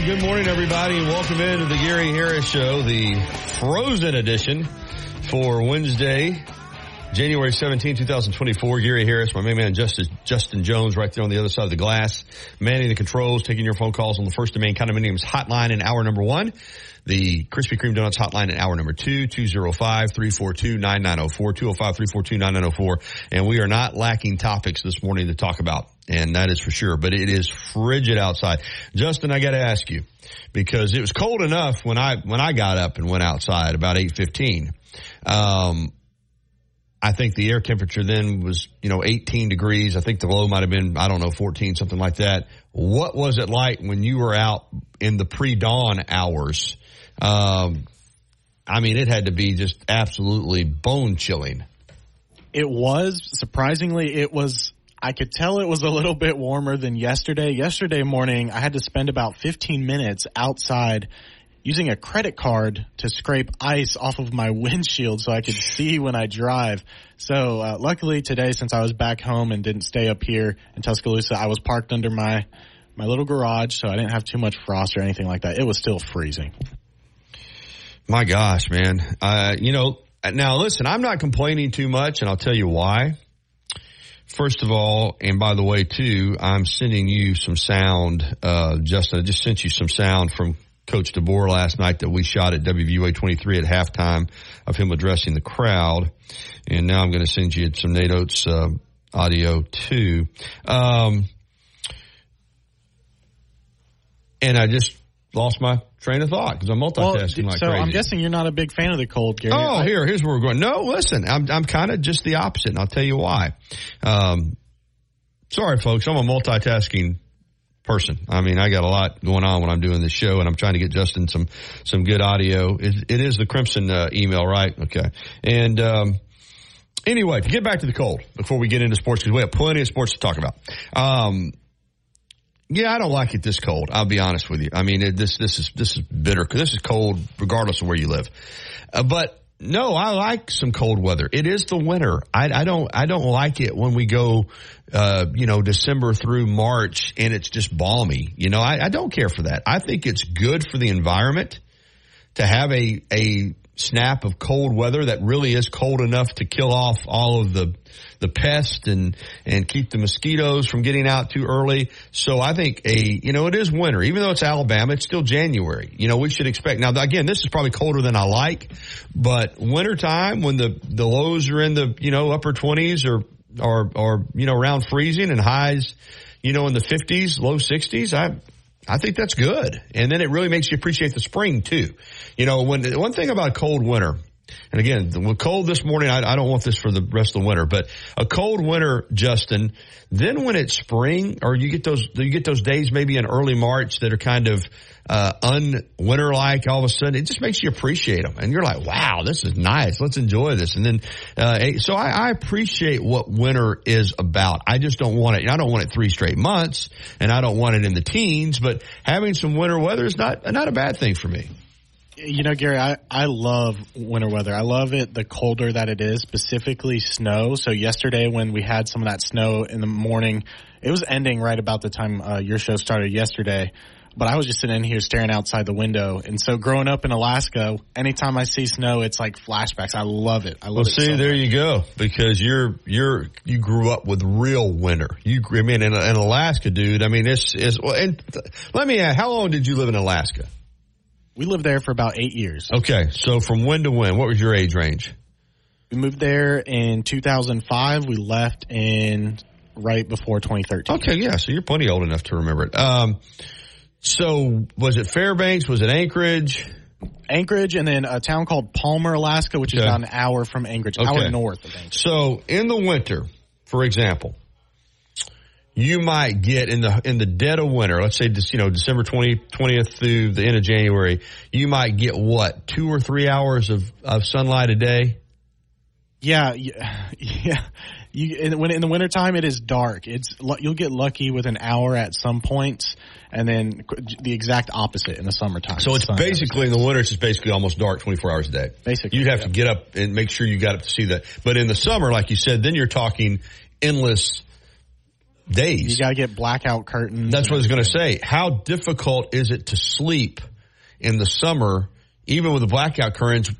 Right, good morning, everybody, and welcome into the Gary Harris Show, the Frozen edition for Wednesday, January 17, 2024. Gary Harris, my main man Justin, Justin Jones, right there on the other side of the glass, manning the controls, taking your phone calls on the First Domain Condominiums hotline in hour number one. The Krispy Kreme Donuts hotline in hour number two, 205-342-9904, 205-342-9904. And we are not lacking topics this morning to talk about. And that is for sure, but it is frigid outside. Justin, I got to ask you because it was cold enough when I, when I got up and went outside about 815. Um, I think the air temperature then was, you know, 18 degrees. I think the low might have been, I don't know, 14, something like that. What was it like when you were out in the pre-dawn hours? Um, I mean, it had to be just absolutely bone chilling. It was surprisingly, it was, I could tell it was a little bit warmer than yesterday. Yesterday morning, I had to spend about 15 minutes outside using a credit card to scrape ice off of my windshield so I could see when I drive. So uh, luckily today, since I was back home and didn't stay up here in Tuscaloosa, I was parked under my my little garage, so I didn't have too much frost or anything like that. It was still freezing. My gosh, man. Uh, you know, now listen, I'm not complaining too much, and I'll tell you why. First of all, and by the way, too, I'm sending you some sound. Uh, Justin, I just sent you some sound from Coach DeBoer last night that we shot at WVUA 23 at halftime of him addressing the crowd. And now I'm going to send you some Nate Oats, uh, audio too. Um, and I just lost my train of thought because I'm multitasking well, like so crazy. I'm guessing you're not a big fan of the cold, Gary. Oh, here, here's where we're going. No, listen, I'm, I'm kind of just the opposite, and I'll tell you why. Um, sorry, folks, I'm a multitasking person. I mean, I got a lot going on when I'm doing this show, and I'm trying to get Justin some some good audio. It, it is the Crimson uh, email, right? Okay, and. Um, Anyway, to get back to the cold before we get into sports, because we have plenty of sports to talk about. Um, yeah, I don't like it this cold. I'll be honest with you. I mean, it, this this is this is bitter. This is cold, regardless of where you live. Uh, but no, I like some cold weather. It is the winter. I, I don't I don't like it when we go, uh, you know, December through March and it's just balmy. You know, I, I don't care for that. I think it's good for the environment to have a a snap of cold weather that really is cold enough to kill off all of the the pests and and keep the mosquitoes from getting out too early. So I think a you know it is winter, even though it's Alabama, it's still January. You know we should expect now again this is probably colder than I like, but winter time when the the lows are in the you know upper twenties or or or you know around freezing and highs you know in the fifties, low sixties, I I think that's good. And then it really makes you appreciate the spring too. You know, when one thing about cold winter, and again, with cold this morning, I, I, don't want this for the rest of the winter, but a cold winter, Justin, then when it's spring or you get those, you get those days maybe in early March that are kind of, uh, un-winter like all of a sudden, it just makes you appreciate them. And you're like, wow, this is nice. Let's enjoy this. And then, uh, so I, I appreciate what winter is about. I just don't want it. I don't want it three straight months and I don't want it in the teens, but having some winter weather is not, not a bad thing for me. You know, Gary, I, I love winter weather. I love it the colder that it is, specifically snow. So yesterday when we had some of that snow in the morning, it was ending right about the time uh, your show started yesterday. But I was just sitting in here staring outside the window. And so growing up in Alaska, anytime I see snow, it's like flashbacks. I love it. I love it. well, it. see, so there much. you go. Because you're, you're, you grew up with real winter. You, I mean, in, in Alaska, dude, I mean, it's, it's, well, and let me ask, how long did you live in Alaska? We lived there for about eight years. Okay. So from when to when? What was your age range? We moved there in 2005. We left in right before 2013. Okay. Yeah. So you're plenty old enough to remember it. Um, so was it Fairbanks? Was it Anchorage? Anchorage and then a town called Palmer, Alaska, which is about an hour from Anchorage, Okay. hour north of Anchorage. So in the winter, for example, you might get in the in the dead of winter, let's say you know December 20, 20th through the end of January, you might get what two or three hours of, of sunlight a day. Yeah, yeah. You, in, when in the wintertime it is dark. It's you'll get lucky with an hour at some points, and then the exact opposite in the summertime. So it's basically in the winter. It's basically almost dark twenty four hours a day. Basically, you'd have yeah. to get up and make sure you got up to see that. But in the summer, like you said, then you're talking endless days. You got to get blackout curtains. That's what I was going to say. How difficult is it to sleep in the summer, even with the blackout curtains?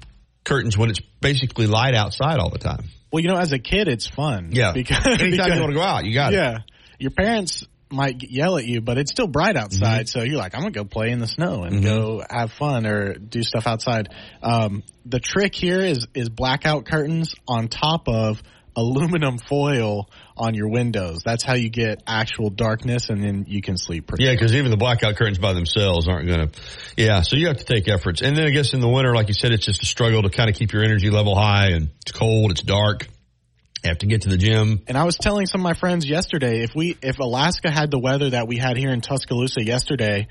Curtains when it's basically light outside all the time. Well, you know, as a kid, it's fun. Yeah. Because anytime because, you want to go out, you got yeah. it. Yeah. Your parents might yell at you, but it's still bright outside. Mm-hmm. So you're like, I'm gonna go play in the snow and mm-hmm. go have fun or do stuff outside. Um, the trick here is is blackout curtains on top of aluminum foil on your windows. That's how you get actual darkness, and then you can sleep pretty. Yeah, because even the blackout curtains by themselves aren't going to. Yeah, so you have to take efforts, and then I guess in the winter, like you said, it's just a struggle to kind of keep your energy level high, and it's cold, it's dark. You have to get to the gym. And I was telling some of my friends yesterday, if we if Alaska had the weather that we had here in Tuscaloosa yesterday,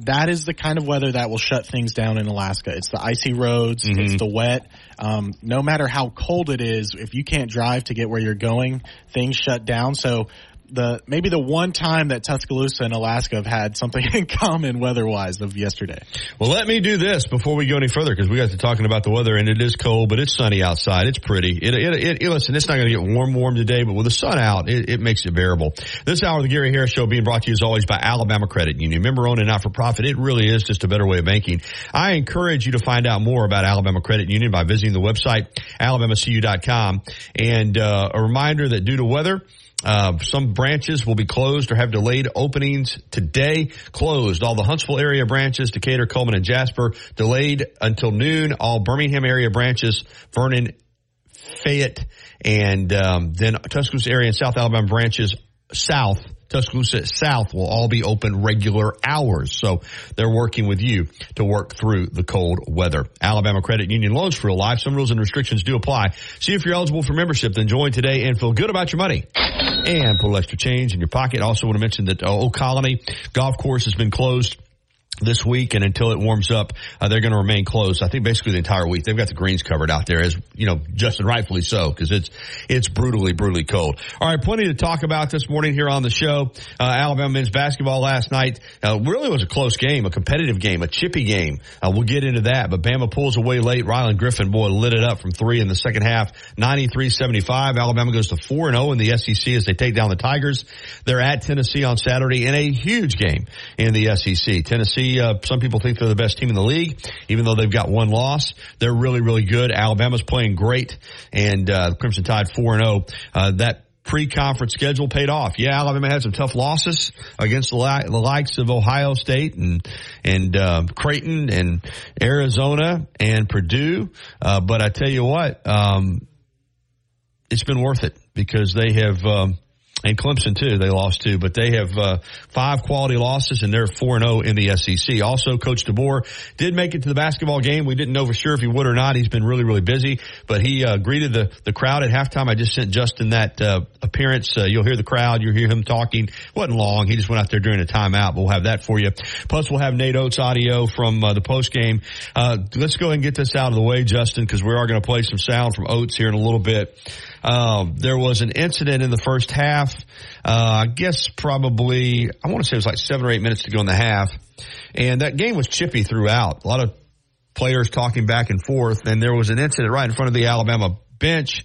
that is the kind of weather that will shut things down in Alaska. It's the icy roads, mm-hmm. it's the wet. Um, no matter how cold it is, if you can't drive to get where you're going, things shut down. So the maybe the one time that Tuscaloosa and Alaska have had something in common weather-wise of yesterday. Well, let me do this before we go any further because we got to talking about the weather and it is cold, but it's sunny outside. It's pretty. It, it, it, listen, it's not going to get warm, warm today, but with the sun out, it, it, makes it bearable. This hour of the Gary Harris Show being brought to you as always by Alabama Credit Union. Member owned and not for profit. It really is just a better way of banking. I encourage you to find out more about Alabama Credit Union by visiting the website alabamacu.com. And uh, a reminder that due to weather, uh, some branches will be closed or have delayed openings today. Closed. All the Huntsville area branches, Decatur, Cullman, and Jasper delayed until noon. All Birmingham area branches, Vernon, Fayette, and um, then Tuscaloosa area and South Alabama branches south Tuscaloosa South will all be open regular hours. So they're working with you to work through the cold weather. Alabama Credit Union loans for real life. Some rules and restrictions do apply. See if you're eligible for membership. Then join today and feel good about your money and put a little extra change in your pocket. Also want to mention that uh, Old Colony Golf Course has been closed this week and until it warms up, uh, they're going to remain closed. I think basically the entire week. They've got the greens covered out there as, you know, just and rightfully so because it's, it's brutally, brutally cold. All right. Plenty to talk about this morning here on the show. Uh, Alabama men's basketball last night, uh, really was a close game, a competitive game, a chippy game. Uh, we'll get into that, but Bama pulls away late. Rylan Griffin, boy, lit it up from three in the second half, 93-75. Alabama goes to 4 and 0 in the SEC as they take down the Tigers. They're at Tennessee on Saturday in a huge game in the SEC. Tennessee uh, some people think they're the best team in the league, even though they've got one loss. They're really, really good. Alabama's playing great, and uh, Crimson Tide four and zero. Uh, that pre-conference schedule paid off. Yeah, Alabama had some tough losses against the, li- the likes of Ohio State and and uh, Creighton and Arizona and Purdue, uh, but I tell you what, um, it's been worth it because they have. Um, and Clemson too. They lost too, but they have uh, five quality losses and they're four and zero oh in the SEC. Also, Coach DeBoer did make it to the basketball game. We didn't know for sure if he would or not. He's been really really busy, but he uh, greeted the the crowd at halftime. I just sent Justin that uh, appearance. Uh, you'll hear the crowd. You'll hear him talking. wasn't long. He just went out there during a timeout. But we'll have that for you. Plus, we'll have Nate Oats audio from uh, the post game. Uh, let's go ahead and get this out of the way, Justin, because we are going to play some sound from Oats here in a little bit. Um, there was an incident in the first half. Uh, I guess probably, I want to say it was like seven or eight minutes to go in the half. And that game was chippy throughout. A lot of players talking back and forth. And there was an incident right in front of the Alabama bench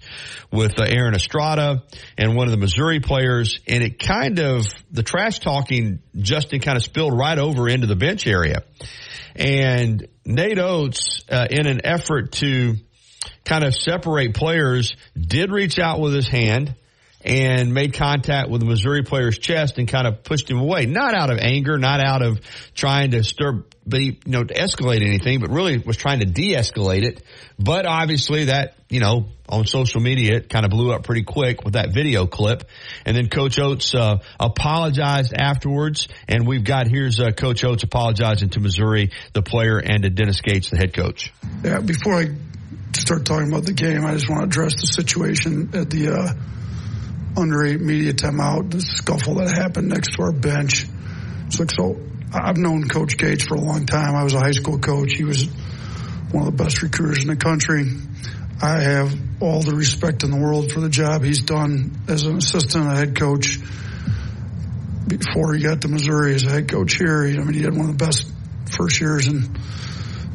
with uh, Aaron Estrada and one of the Missouri players. And it kind of, the trash talking, Justin kind of spilled right over into the bench area. And Nate Oats, uh, in an effort to kind of separate players, did reach out with his hand and made contact with the Missouri player's chest and kind of pushed him away. Not out of anger, not out of trying to stir, be, you know, to escalate anything, but really was trying to de-escalate it. But obviously that, you know, on social media, it kind of blew up pretty quick with that video clip. And then Coach Oats, uh, apologized afterwards. And we've got, here's, uh, Coach Oats apologizing to Missouri, the player, and to Dennis Gates, the head coach. Yeah, before I start talking about the game, I just want to address the situation at the uh, under eight media timeout, the scuffle that happened next to our bench. It's like, so I've known Coach Gates for a long time. I was a high school coach. He was one of the best recruiters in the country. I have all the respect in the world for the job he's done as an assistant, a head coach. Before he got to Missouri as a head coach here, I mean, he had one of the best first years in,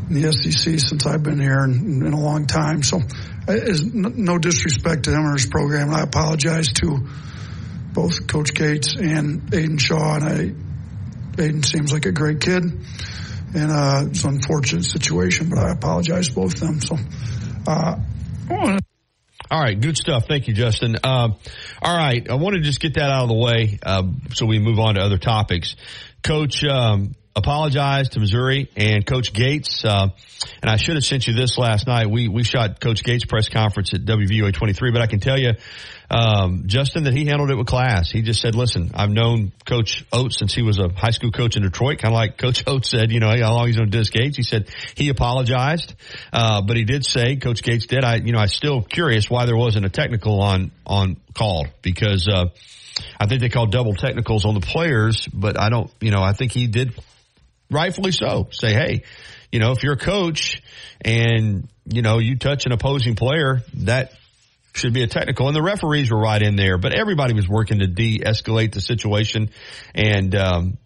the SEC since I've been here in, in a long time. So, is no disrespect to him or his program. I apologize to both Coach Gates and Aidan Shaw, and I, Aidan seems like a great kid, and uh, it's an unfortunate situation, but I apologize to both of them. So, uh, all right, good stuff. Thank you, Justin. Uh, all right, I want to just get that out of the way uh, so we move on to other topics. Coach um, apologized to Missouri and Coach Gates, uh, and I should have sent you this last night. We we shot Coach Gates' press conference at WVUA 23, but I can tell you um, Justin, that he handled it with class. He just said, listen, I've known Coach Oats since he was a high school coach in Detroit, kind of like Coach Oats said, you know, how long he's known Dennis Gates. He said he apologized, uh, but he did say, Coach Gates did, I, you know, I still curious why there wasn't a technical on, on called because, uh, I think they called double technicals on the players, but I don't, you know, I think he did rightfully so say, hey, you know, if you're a coach and, you know, you touch an opposing player, that should be a technical, and the referees were right in there. But everybody was working to de-escalate the situation, and um,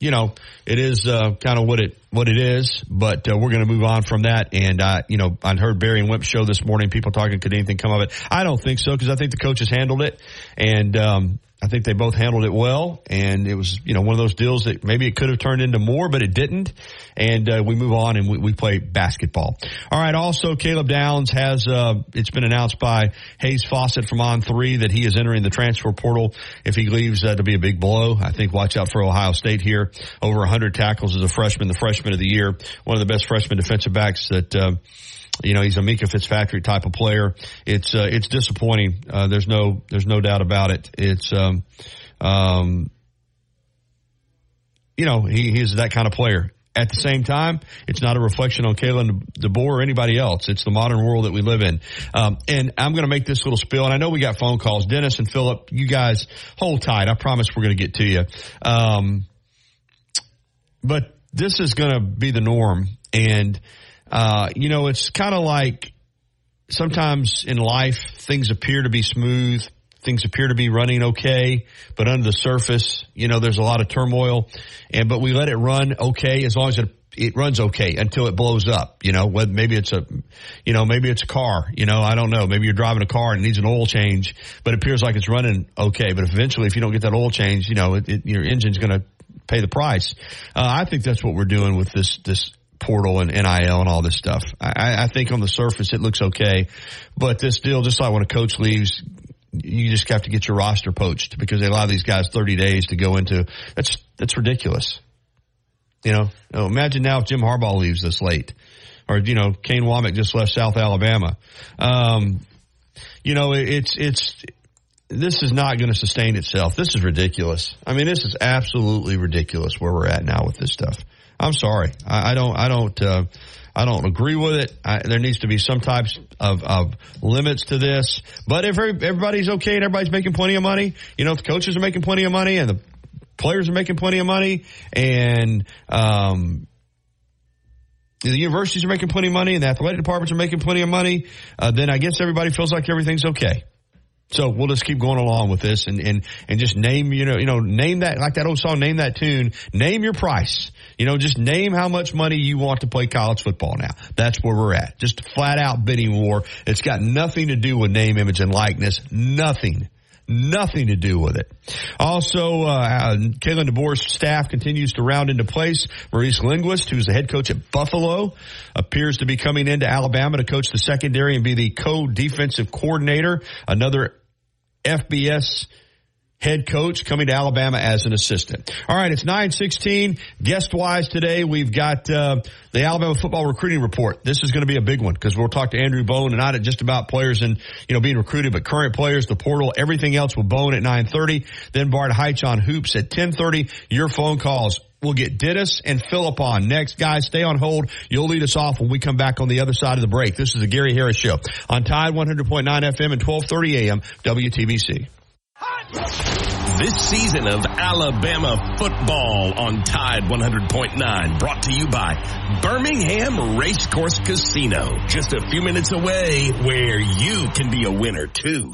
you know it is uh, kind of what it what it is. But uh, we're going to move on from that. And uh, you know, I heard Barry and Wimp show this morning. People talking, could anything come of it? I don't think so because I think the coaches handled it, and um, I think they both handled it well, and it was you know one of those deals that maybe it could have turned into more, but it didn't. And uh, we move on and we, we, play basketball. All right. Also, Caleb Downs has uh, it's been announced by Hayes Fawcett from On Three that he is entering the transfer portal. If he leaves, that'll be a big blow. I think watch out for Ohio State here. Over 100 tackles as a freshman, the freshman of the year, one of the best freshman defensive backs that. Uh, you know, he's a Minkah Fitzpatrick type of player. It's uh, it's disappointing. Uh, there's no there's no doubt about it. It's um, um, you know, he, he's that kind of player. At the same time, it's not a reflection on Kalen DeBoer or anybody else. It's the modern world that we live in. Um, and I'm going to make this little spill. And I know we got phone calls. Dennis and Philip, you guys hold tight. I promise we're going to get to you. Um, but this is going to be the norm. And uh, you know, it's kind of like sometimes in life things appear to be smooth, things appear to be running okay, but under the surface, you know, there's a lot of turmoil. And but we let it run okay as long as it it runs okay until it blows up. You know, maybe it's a, you know, maybe it's a car. You know, I don't know. Maybe you're driving a car and needs an oil change, but it appears like it's running okay. But eventually, if you don't get that oil change, you know, it, it, your engine's going to pay the price. Uh, I think that's what we're doing with this this portal and NIL and all this stuff. I, I think on the surface it looks okay, but this deal, just like when a coach leaves, you just have to get your roster poached because they allow these guys 30 days to go into. That's that's ridiculous. You know, imagine now if Jim Harbaugh leaves this late, or you know, Kane Wommack just left South Alabama. Um, you know, it's it's this is not going to sustain itself. This is ridiculous. I mean, this is absolutely ridiculous where we're at now with this stuff. I'm sorry. I, I don't. I don't. Uh, I don't agree with it. I, there needs to be some types of, of limits to this. But if everybody's okay and everybody's making plenty of money, you know, if the coaches are making plenty of money and the players are making plenty of money and um, the universities are making plenty of money and the athletic departments are making plenty of money, uh, then I guess everybody feels like everything's okay. So we'll just keep going along with this and, and, and just name, you know, you know, name that, like that old song, name that tune, name your price. You know, just name how much money you want to play college football now. That's where we're at. Just flat out bidding war. It's got nothing to do with name, image, and likeness. Nothing. Nothing to do with it. Also, uh, Kalen DeBoer's staff continues to round into place. Maurice Linguist, who's the head coach at Buffalo, appears to be coming into Alabama to coach the secondary and be the co-defensive coordinator. Another FBS head coach coming to Alabama as an assistant. All right, it's 916. Guest wise today, we've got uh, the Alabama football recruiting report. This is going to be a big one because we'll talk to Andrew Bone and not just about players and, you know, being recruited, but current players, the portal, everything else with Bone at 930. Then Bart Heitch on hoops at 1030. Your phone calls. We'll get Dennis and Philip on next. Guys, stay on hold. You'll lead us off when we come back on the other side of the break. This is the Gary Harris Show on Tide 100.9 FM and 1230 AM WTBC. This season of Alabama football on Tide 100.9 brought to you by Birmingham Racecourse Casino. Just a few minutes away where you can be a winner too.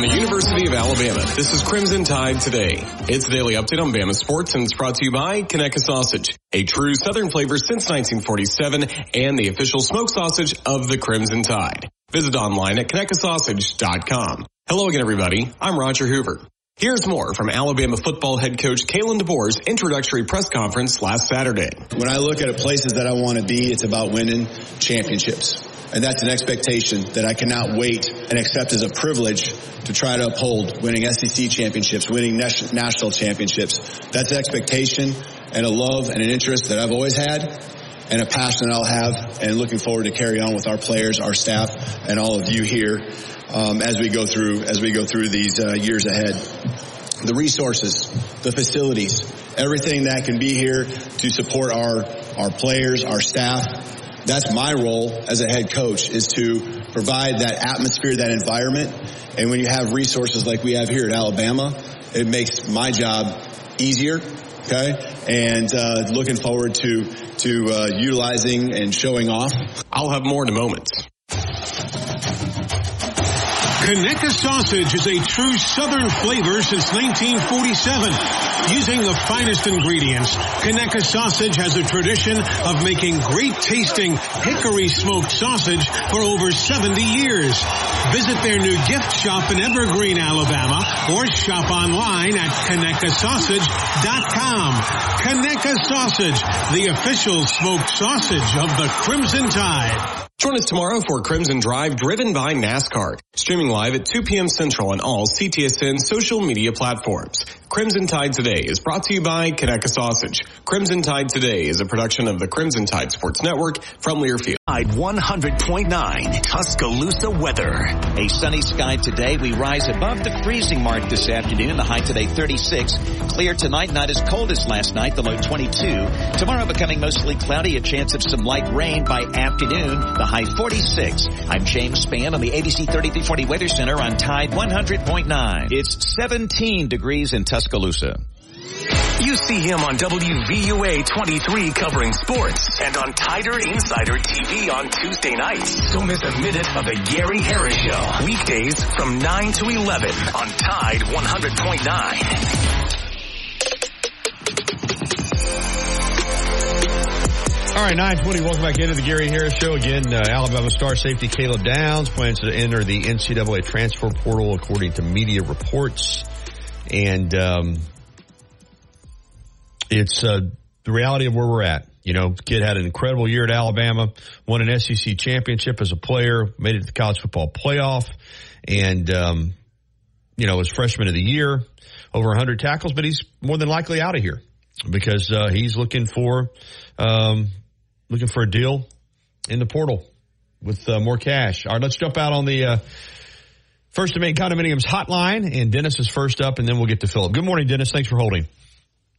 From the University of Alabama, this is Crimson Tide Today. It's a daily update on Bama sports and it's brought to you by Conecuh Sausage, a true Southern flavor since 1947 and the official smoked sausage of the Crimson Tide. Visit online at ConecuhSausage.com. Hello again, everybody. I'm Roger Hoover. Here's more from Alabama football head coach Kalen DeBoer's introductory press conference last Saturday. When I look at places that I want to be, it's about winning championships. And that's an expectation that I cannot wait and accept as a privilege to try to uphold winning SEC championships, winning national championships. That's an expectation and a love and an interest that I've always had and a passion that I'll have and looking forward to carry on with our players, our staff, and all of you here um, as we go through as we go through these uh, years ahead. The resources, the facilities, everything that can be here to support our our players, our staff, that's my role as a head coach is to provide that atmosphere, that environment. And when you have resources like we have here at Alabama, it makes my job easier. Okay. And, uh, looking forward to, to, uh, utilizing and showing off. I'll have more in a moment. Conecuh sausage is a true Southern flavor since 1947. Using the finest ingredients, Conecuh sausage has a tradition of making great tasting hickory smoked sausage for over 70 years. Visit their new gift shop in Evergreen, Alabama, or shop online at ConecuhSausage.com. Conecuh sausage, the official smoked sausage of the Crimson Tide. Join us tomorrow for Crimson Drive driven by NASCAR. Streaming live at 2 p.m. Central on all CTSN social media platforms. Crimson Tide Today is brought to you by Conecuh Sausage. Crimson Tide Today is a production of the Crimson Tide Sports Network from Learfield. Tide 100.9 Tuscaloosa weather. A sunny sky today. We rise above the freezing mark this afternoon. The high today 36. Clear tonight, not as cold as last night, the low 22. Tomorrow becoming mostly cloudy, a chance of some light rain by afternoon, the high 46. I'm James Spann on the ABC 3340 Weather Center on Tide 100.9. It's 17 degrees in Tuscaloosa. Tuscaloosa. You see him on WVUA 23 covering sports and on Tider Insider TV on Tuesday nights. Don't miss a minute of the Gary Harris Show. Weekdays from 9 to 11 on Tide 100.9. All right, 920. Welcome back into the Gary Harris Show. Again, uh, Alabama star safety Caleb Downs plans to enter the NCAA transfer portal according to media reports. And, um, it's, uh, the reality of where we're at. You know, kid had an incredible year at Alabama, won an SEC championship as a player, made it to the college football playoff, and, um, you know, was freshman of the year, over 100 tackles, but he's more than likely out of here because, uh, he's looking for, um, looking for a deal in the portal with uh, more cash. All right, let's jump out on the, uh, First Main Condominiums hotline, and Dennis is first up, and then we'll get to Philip. Good morning, Dennis. Thanks for holding.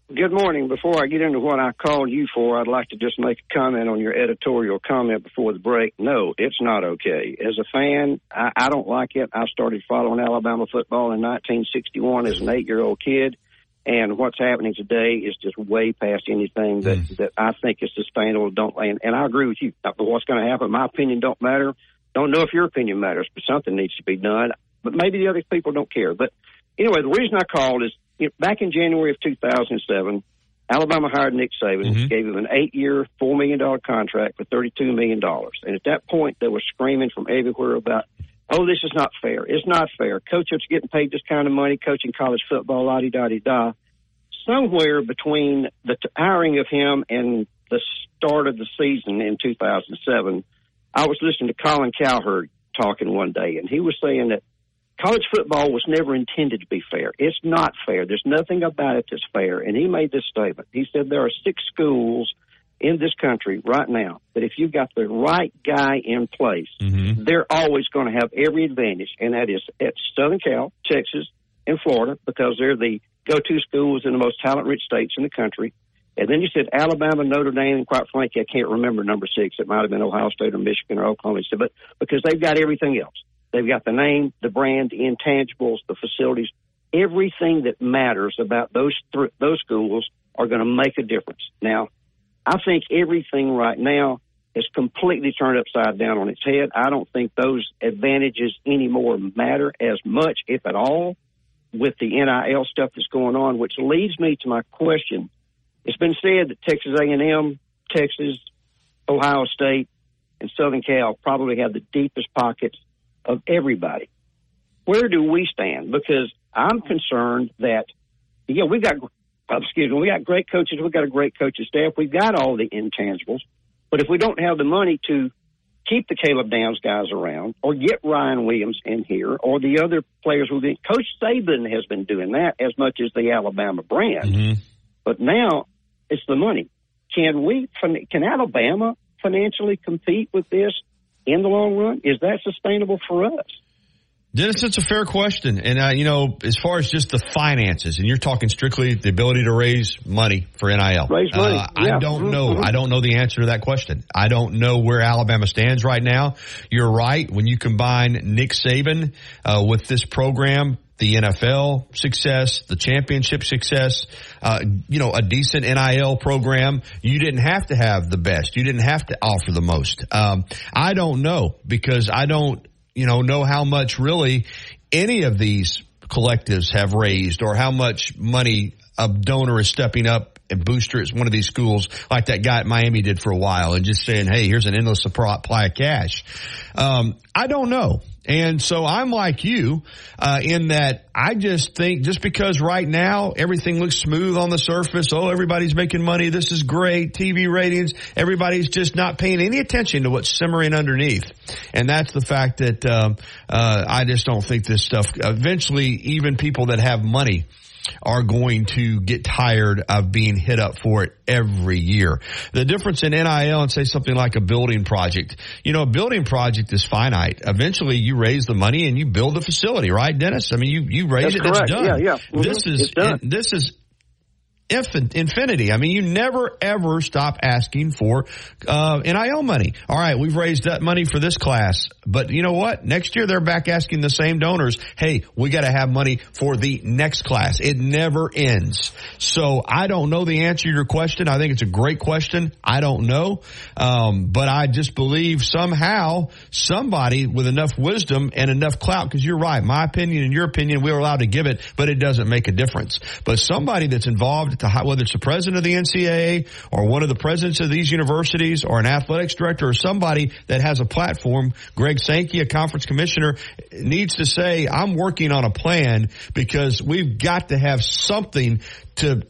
Good morning. Before I get into what I called you for, I'd like to just make a comment on your editorial comment before the break. No, it's not okay. As a fan, I, I don't like it. I started following Alabama football in 1961 as an eight-year-old kid, and what's happening today is just way past anything that mm. that I think is sustainable. Don't and, and I agree with you. What's going to happen? My opinion don't matter. Don't know if your opinion matters, but something needs to be done. But maybe the other people don't care. But anyway, the reason I called is you know, back in January of 2007, Alabama hired Nick Saban, mm-hmm. gave him an eight-year, four million dollar contract for thirty-two million dollars. And at that point, they were screaming from everywhere about, "Oh, this is not fair. It's not fair. Coaches getting paid this kind of money, coaching college football, la di da di da." Somewhere between the hiring of him and the start of the season in 2007, I was listening to Colin Cowherd talking one day, and he was saying that college football was never intended to be fair. It's not fair. There's nothing about it that's fair. And he made this statement. He said there are six schools in this country right now that if you've got the right guy in place, mm-hmm. they're always going to have every advantage, and that is at Southern Cal, Texas, and Florida, because they're the go-to schools in the most talent-rich states in the country. And then you said Alabama, Notre Dame, and quite frankly, I can't remember number six. It might have been Ohio State or Michigan or Oklahoma State, but because they've got everything else. They've got the name, the brand, the intangibles, the facilities, everything that matters about those th- those schools are going to make a difference. Now, I think everything right now is completely turned upside down on its head. I don't think those advantages anymore matter as much, if at all, with the NIL stuff that's going on, which leads me to my question. It's been said that Texas A&M, Texas, Ohio State, and Southern Cal probably have the deepest pockets of everybody. Where do we stand? Because I'm concerned that, yeah, we've got, excuse me, we got great coaches, we've got a great coaching staff, we've got all the intangibles, but if we don't have the money to keep the Caleb Downs guys around or get Ryan Williams in here or the other players who Coach Saban has been doing that as much as the Alabama brand. Mm-hmm. But now it's the money. Can we, can Alabama financially compete with this in the long run? Is that sustainable for us? Dennis, it's a fair question. And, uh, you know, as far as just the finances, and you're talking strictly the ability to raise money for NIL. Raise money. Uh, yeah. I don't mm-hmm. know. Mm-hmm. I don't know the answer to that question. I don't know where Alabama stands right now. You're right. When you combine Nick Saban uh, with this program, the NFL success, the championship success, uh, you know, a decent NIL program. You didn't have to have the best. You didn't have to offer the most. Um, I don't know because I don't, you know, know how much really any of these collectives have raised or how much money a donor is stepping up and booster at one of these schools like that guy at Miami did for a while and just saying, Hey, here's an endless supply of cash. Um, I don't know. And so I'm like you, uh, in that I just think just because right now everything looks smooth on the surface, oh, everybody's making money, this is great, TV ratings, everybody's just not paying any attention to what's simmering underneath. And that's the fact that, um, uh, I just don't think this stuff, eventually even people that have money, are going to get tired of being hit up for it every year. The difference in NIL and say something like a building project, you know, a building project is finite. Eventually you raise the money and you build the facility, right, Dennis? I mean, you, you raise That's it, correct. it's done. Yeah, yeah. Mm-hmm. This is, this is infinity. I mean, you never ever stop asking for uh, NIL money. All right, we've raised that money for this class, but you know what? Next year they're back asking the same donors, "Hey, we got to have money for the next class." It never ends. So I don't know the answer to your question. I think it's a great question. I don't know, um, but I just believe somehow somebody with enough wisdom and enough clout, because you're right. My opinion and your opinion, we're allowed to give it, but it doesn't make a difference. But somebody that's involved to whether it's the president of the NCAA or one of the presidents of these universities or an athletics director or somebody that has a platform, Greg Sankey, a conference commissioner, needs to say, I'm working on a plan because we've got to have something to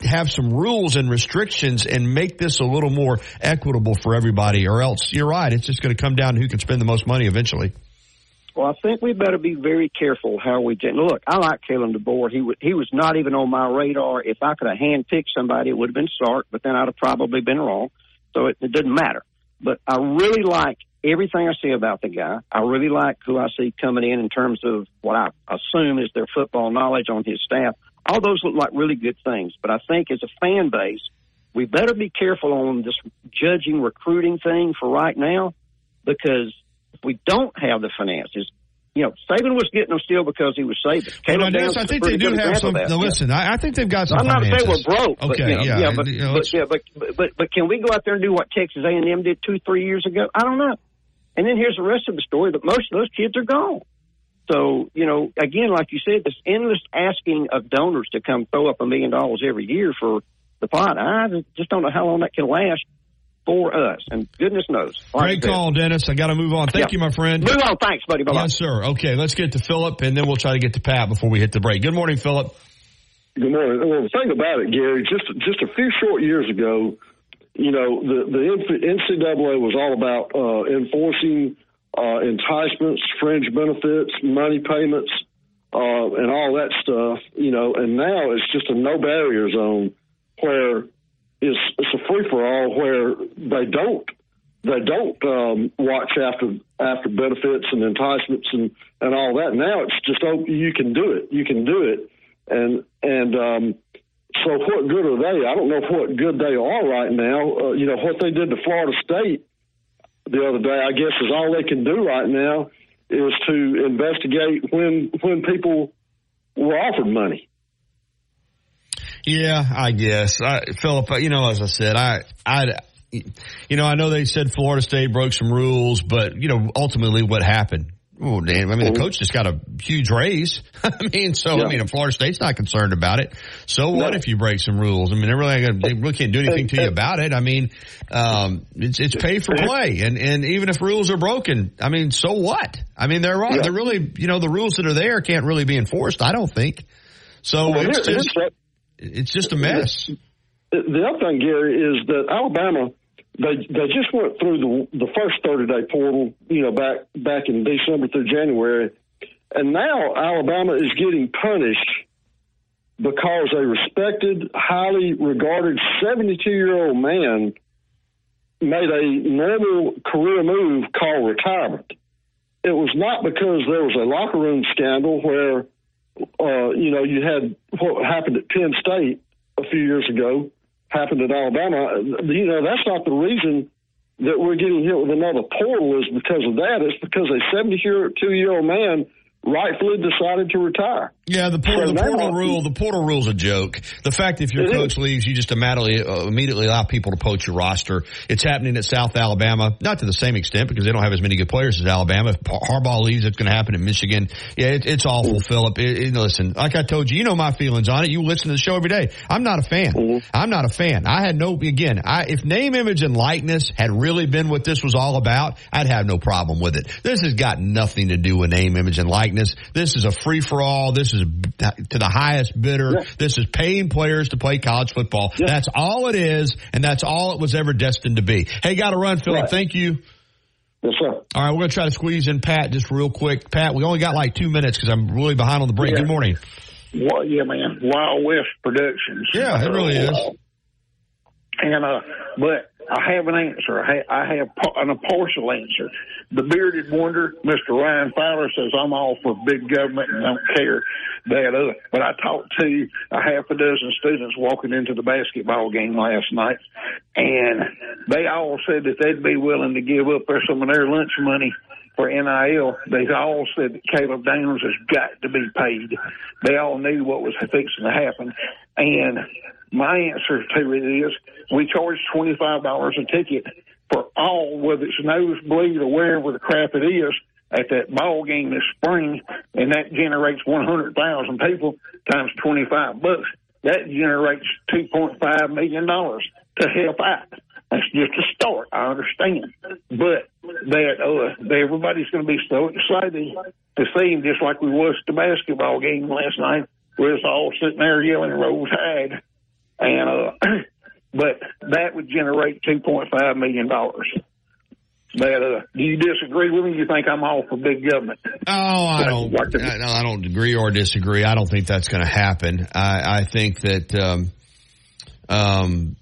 have some rules and restrictions and make this a little more equitable for everybody or else you're right. It's just going to come down to who can spend the most money eventually. Well, I think we better be very careful how we do. Look, I like Kalen DeBoer. He w- he was not even on my radar. If I could have handpicked somebody, it would have been Sark, but then I'd have probably been wrong. So it, it didn't matter. But I really like everything I see about the guy. I really like who I see coming in in terms of what I assume is their football knowledge on his staff. All those look like really good things. But I think as a fan base, we better be careful on this judging recruiting thing for right now because if we don't have the finances, you know, Saban was getting them still because he was Saban. Caleb well, I think they do have some. No, listen, I, I, think they've got some. I'm not saying we're broke. Okay, but, you know, yeah, yeah, but, you know, but yeah, but, but but can we go out there and do what Texas A&M did two, three years ago? I don't know. And then here's the rest of the story: that most of those kids are gone. So you know, again, like you said, this endless asking of donors to come throw up a million dollars every year for the pot. I just don't know how long that can last for us, and goodness knows. Great call, Dennis. I got to move on. Thank yeah. you, my friend. Move on. Thanks, buddy. Bye. Yes, sir. Okay, let's get to Philip, and then we'll try to get to Pat before we hit the break. Good morning, Philip. Good morning. Well, the thing about it, Gary, just just a few short years ago, you know, the the NCAA was all about uh, enforcing uh, enticements, fringe benefits, money payments, uh, and all that stuff. You know, and now it's just a no barrier zone where is it's a free for all where they don't they don't um, watch after after benefits and enticements and and all that. Now it's just oh you can do it, you can do it, and and um, so what good are they? I don't know what good they are right now. Uh, you know what they did to Florida State the other day. I guess is all they can do right now is to investigate when when people were offered money. Yeah, I guess, I, Philip. You know, as I said, I, I, you know, I know they said Florida State broke some rules, but you know, ultimately, what happened? Oh, damn. I mean, the coach just got a huge raise. I mean, so, yeah. I mean, Florida State's not concerned about it. So what no. if you break some rules? I mean, they really, they really can't do anything to you about it. I mean, um, it's, it's pay for play. And, and even if rules are broken, I mean, so what? I mean, they're, yeah. they're really, you know, the rules that are there can't really be enforced. I don't think. So well, it's just, it's just a mess. The other thing, Gary, is that Alabama, they they just went through the the first thirty day portal, you know, back back in December through January, and now Alabama is getting punished because a respected, highly regarded seventy two year old man made a normal career move called retirement. It was not because there was a locker room scandal where, uh, you know, you had what happened at Penn State a few years ago happened at Alabama. You know, that's not the reason that we're getting hit with another portal is because of that. It's because a 72 year old man rightfully decided to retire. Yeah, the the portal rule, the portal rule's a joke. The fact if your coach is. leaves, you just immediately uh, immediately allow people to poach your roster. It's happening at South Alabama, not to the same extent because they don't have as many good players as Alabama. If Harbaugh leaves, it's going to happen in Michigan. Yeah, it, it's awful. Philip. It, listen, like I told you, you know my feelings on it. You listen to the show every day. I'm not a fan. Mm-hmm. I'm not a fan. I had no again. I, if name, image, and likeness had really been what this was all about, I'd have no problem with it. This has got nothing to do with name, image, and likeness. This is a free for all. This is to the highest bidder. Yeah. This is paying players to play college football. Yeah. That's all it is, and that's all it was ever destined to be. Hey, got to run, Philip. Right. Thank you. Yes, sir. All right, we're going to try to squeeze in Pat just real quick. Pat, we only got like two minutes because I'm really behind on the break. Yeah. Good morning. Well, yeah, man. Wild West Productions. Yeah, it really is. And uh, but I have an answer. I, I have an, a partial answer. The bearded wonder, Mr. Ryan Fowler, says I'm all for big government and don't care that other. But I talked to a half a dozen students walking into the basketball game last night, and they all said that they'd be willing to give up some of their lunch money for NIL. They all said that Caleb Downs has got to be paid. They all knew what was fixing to happen, and my answer to it is we charge $25 a ticket for all, whether it's nosebleed or wherever the crap it is, at that ball game this spring, and that generates 100,000 people times 25 bucks. That generates 2.5 million dollars to help out. That's just a start. I understand, but that uh, everybody's going to be so excited to see him, just like we was at the basketball game last night. We was all sitting there yelling "Roll Tide," and uh, but that would generate two point five million dollars. But uh, do you disagree with me? You think I'm all for big government? Oh, I don't. I, I don't agree or disagree. I don't think that's going to happen. I, I think that, um, um,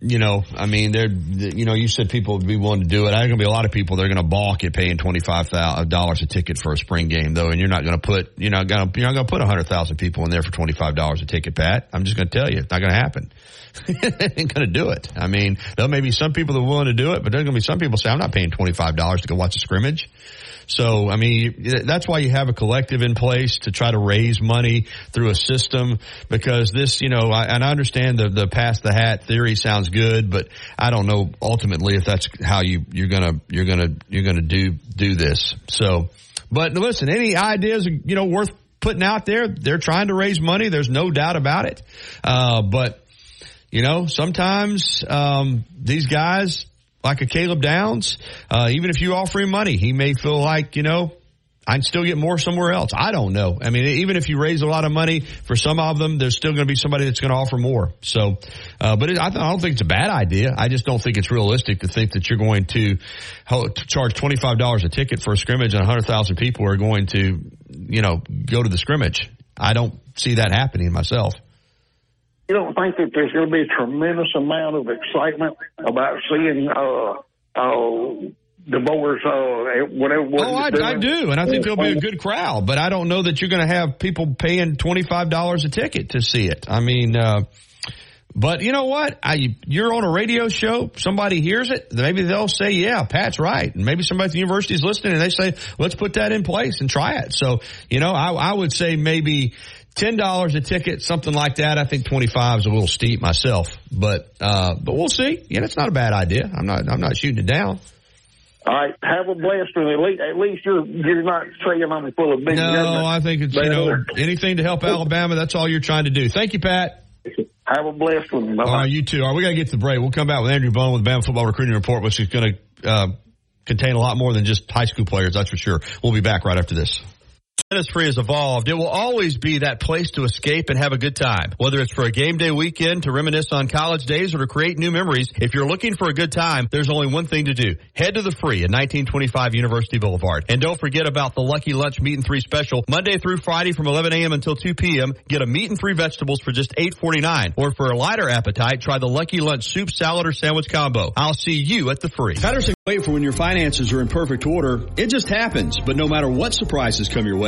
you know, I mean, they're, you know, you said people would be willing to do it. I think going to be a lot of people that are going to balk at paying twenty five dollars a ticket for a spring game, though, and you're not going to put, you're not going to, you're not going to put hundred thousand people in there for twenty five dollars a ticket, Pat. I'm just going to tell you, it's not going to happen. ain't going to do it. I mean, there may be some people that are willing to do it, but there's going to be some people say, I'm not paying twenty five dollars to go watch a scrimmage. So, I mean, that's why you have a collective in place to try to raise money through a system because this, you know, I, and I understand the, the pass the hat theory sounds good, but I don't know ultimately if that's how you, you're gonna, you're gonna, you're gonna do, do this. So, but listen, any ideas, you know, worth putting out there? They're trying to raise money. There's no doubt about it. Uh, but, you know, sometimes, um, these guys, like a Caleb Downs, uh, even if you offer him money, he may feel like, you know, I'd still get more somewhere else. I don't know. I mean, even if you raise a lot of money for some of them, there's still going to be somebody that's going to offer more. So, uh, but it, I, I, don't think it's a bad idea. I just don't think it's realistic to think that you're going to, to charge $25 a ticket for a scrimmage and 100,000 people are going to, you know, go to the scrimmage. I don't see that happening myself you don't think that there's going to be a tremendous amount of excitement about seeing uh, uh, DeBoer's, uh, whatever. Oh, I, I, do, and I think there'll be a good crowd. But I don't know that you're going to have people paying twenty five dollars a ticket to see it. I mean, uh, but you know what? I, you're on a radio show. Somebody hears it. Maybe they'll say, "Yeah, Pat's right." And maybe somebody at the university is listening, and they say, "Let's put that in place and try it." So, you know, I, I would say maybe ten dollars a ticket, something like that. I think twenty five is a little steep myself, but uh, but we'll see. Yeah, it's not a bad idea. I'm not I'm not shooting it down. All right, have a blessed one. At least, at least you're you're not saying I'm full of big. No, I think it's you know anything to help Alabama. That's all you're trying to do. Thank you, Pat. Have a blessed one. Bye-bye. All right, you too. All right, we got to get to the break. We'll come back with Andrew Bone with the Bama Football Recruiting Report, which is going to uh, contain a lot more than just high school players. That's for sure. We'll be back right after this. Free has evolved. It will always be that place to escape and have a good time. Whether it's for a game day weekend, to reminisce on college days, or to create new memories, if you're looking for a good time, there's only one thing to do. Head to the free at 1925 University Boulevard. And don't forget about the Lucky Lunch Meat and Three special. Monday through Friday from 11 a.m. until 2 p.m. Get a meat and three vegetables for just $8.49. Or for a lighter appetite, try the Lucky Lunch Soup, Salad, or Sandwich Combo. I'll see you at the free. Patterson wait for when your finances are in perfect order. It just happens. But no matter what surprises come your way,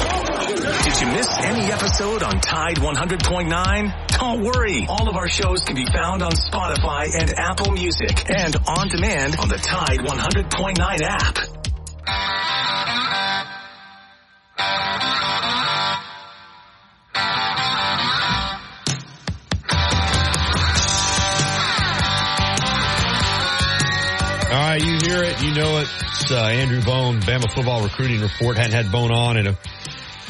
Did miss any episode on Tide 100.9? Don't worry. All of our shows can be found on Spotify and Apple Music and on demand on the Tide 100.9 app. All right, you hear it, you know it. It's uh, Andrew Bone, Bama football recruiting report. Hadn't had Bone on in a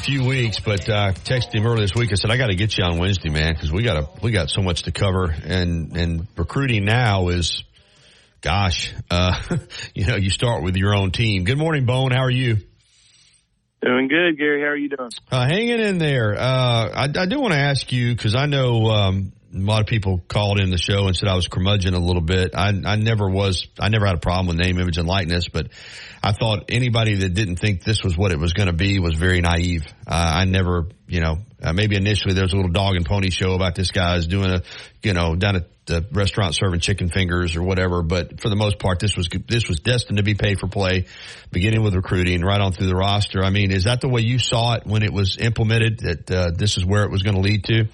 few weeks, but uh, texted him earlier this week. I said I got to get you on Wednesday, man, because we got a we got so much to cover, and and recruiting now is, gosh, uh, you know, you start with your own team. Good morning, Bone. How are you? Doing good, Gary. How are you doing? Uh, hanging in there. Uh, I, I do want to ask you because I know um, a lot of people called in the show and said I was curmudgeon a little bit. I, I never was. I never had a problem with name, image, and likeness, but I thought anybody that didn't think this was what it was going to be was very naive. Uh, I never, you know, uh, maybe initially there was a little dog and pony show about this guy's doing a, you know, down at the restaurant serving chicken fingers or whatever. But for the most part, this was this was destined to be pay for play, beginning with recruiting right on through the roster. I mean, is that the way you saw it when it was implemented? That uh, this is where it was going to lead to?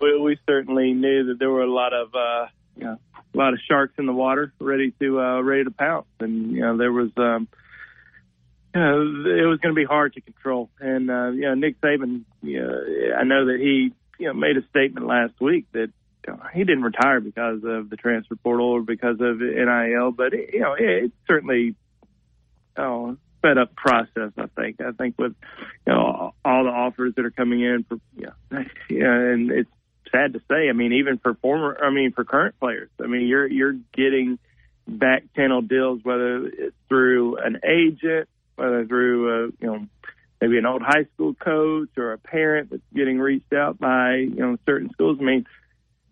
Well, we certainly knew that there were a lot of, uh, you know, a lot of sharks in the water, ready to uh, ready to pounce, and you know there was, um, you know, it was going to be hard to control. And uh, you know, Nick Saban, you know, I know that he, you know, made a statement last week that you know, he didn't retire because of the transfer portal or because of NIL, but it, you know, it, it's certainly, oh, sped up process. I think. I think with you know all the offers that are coming in for, yeah, yeah, and it's sad to say. I mean, even for former, I mean, for current players, I mean, you're you're getting back channel deals, whether it's through an agent, whether through a, you know maybe an old high school coach or a parent that's getting reached out by you know certain schools. I mean,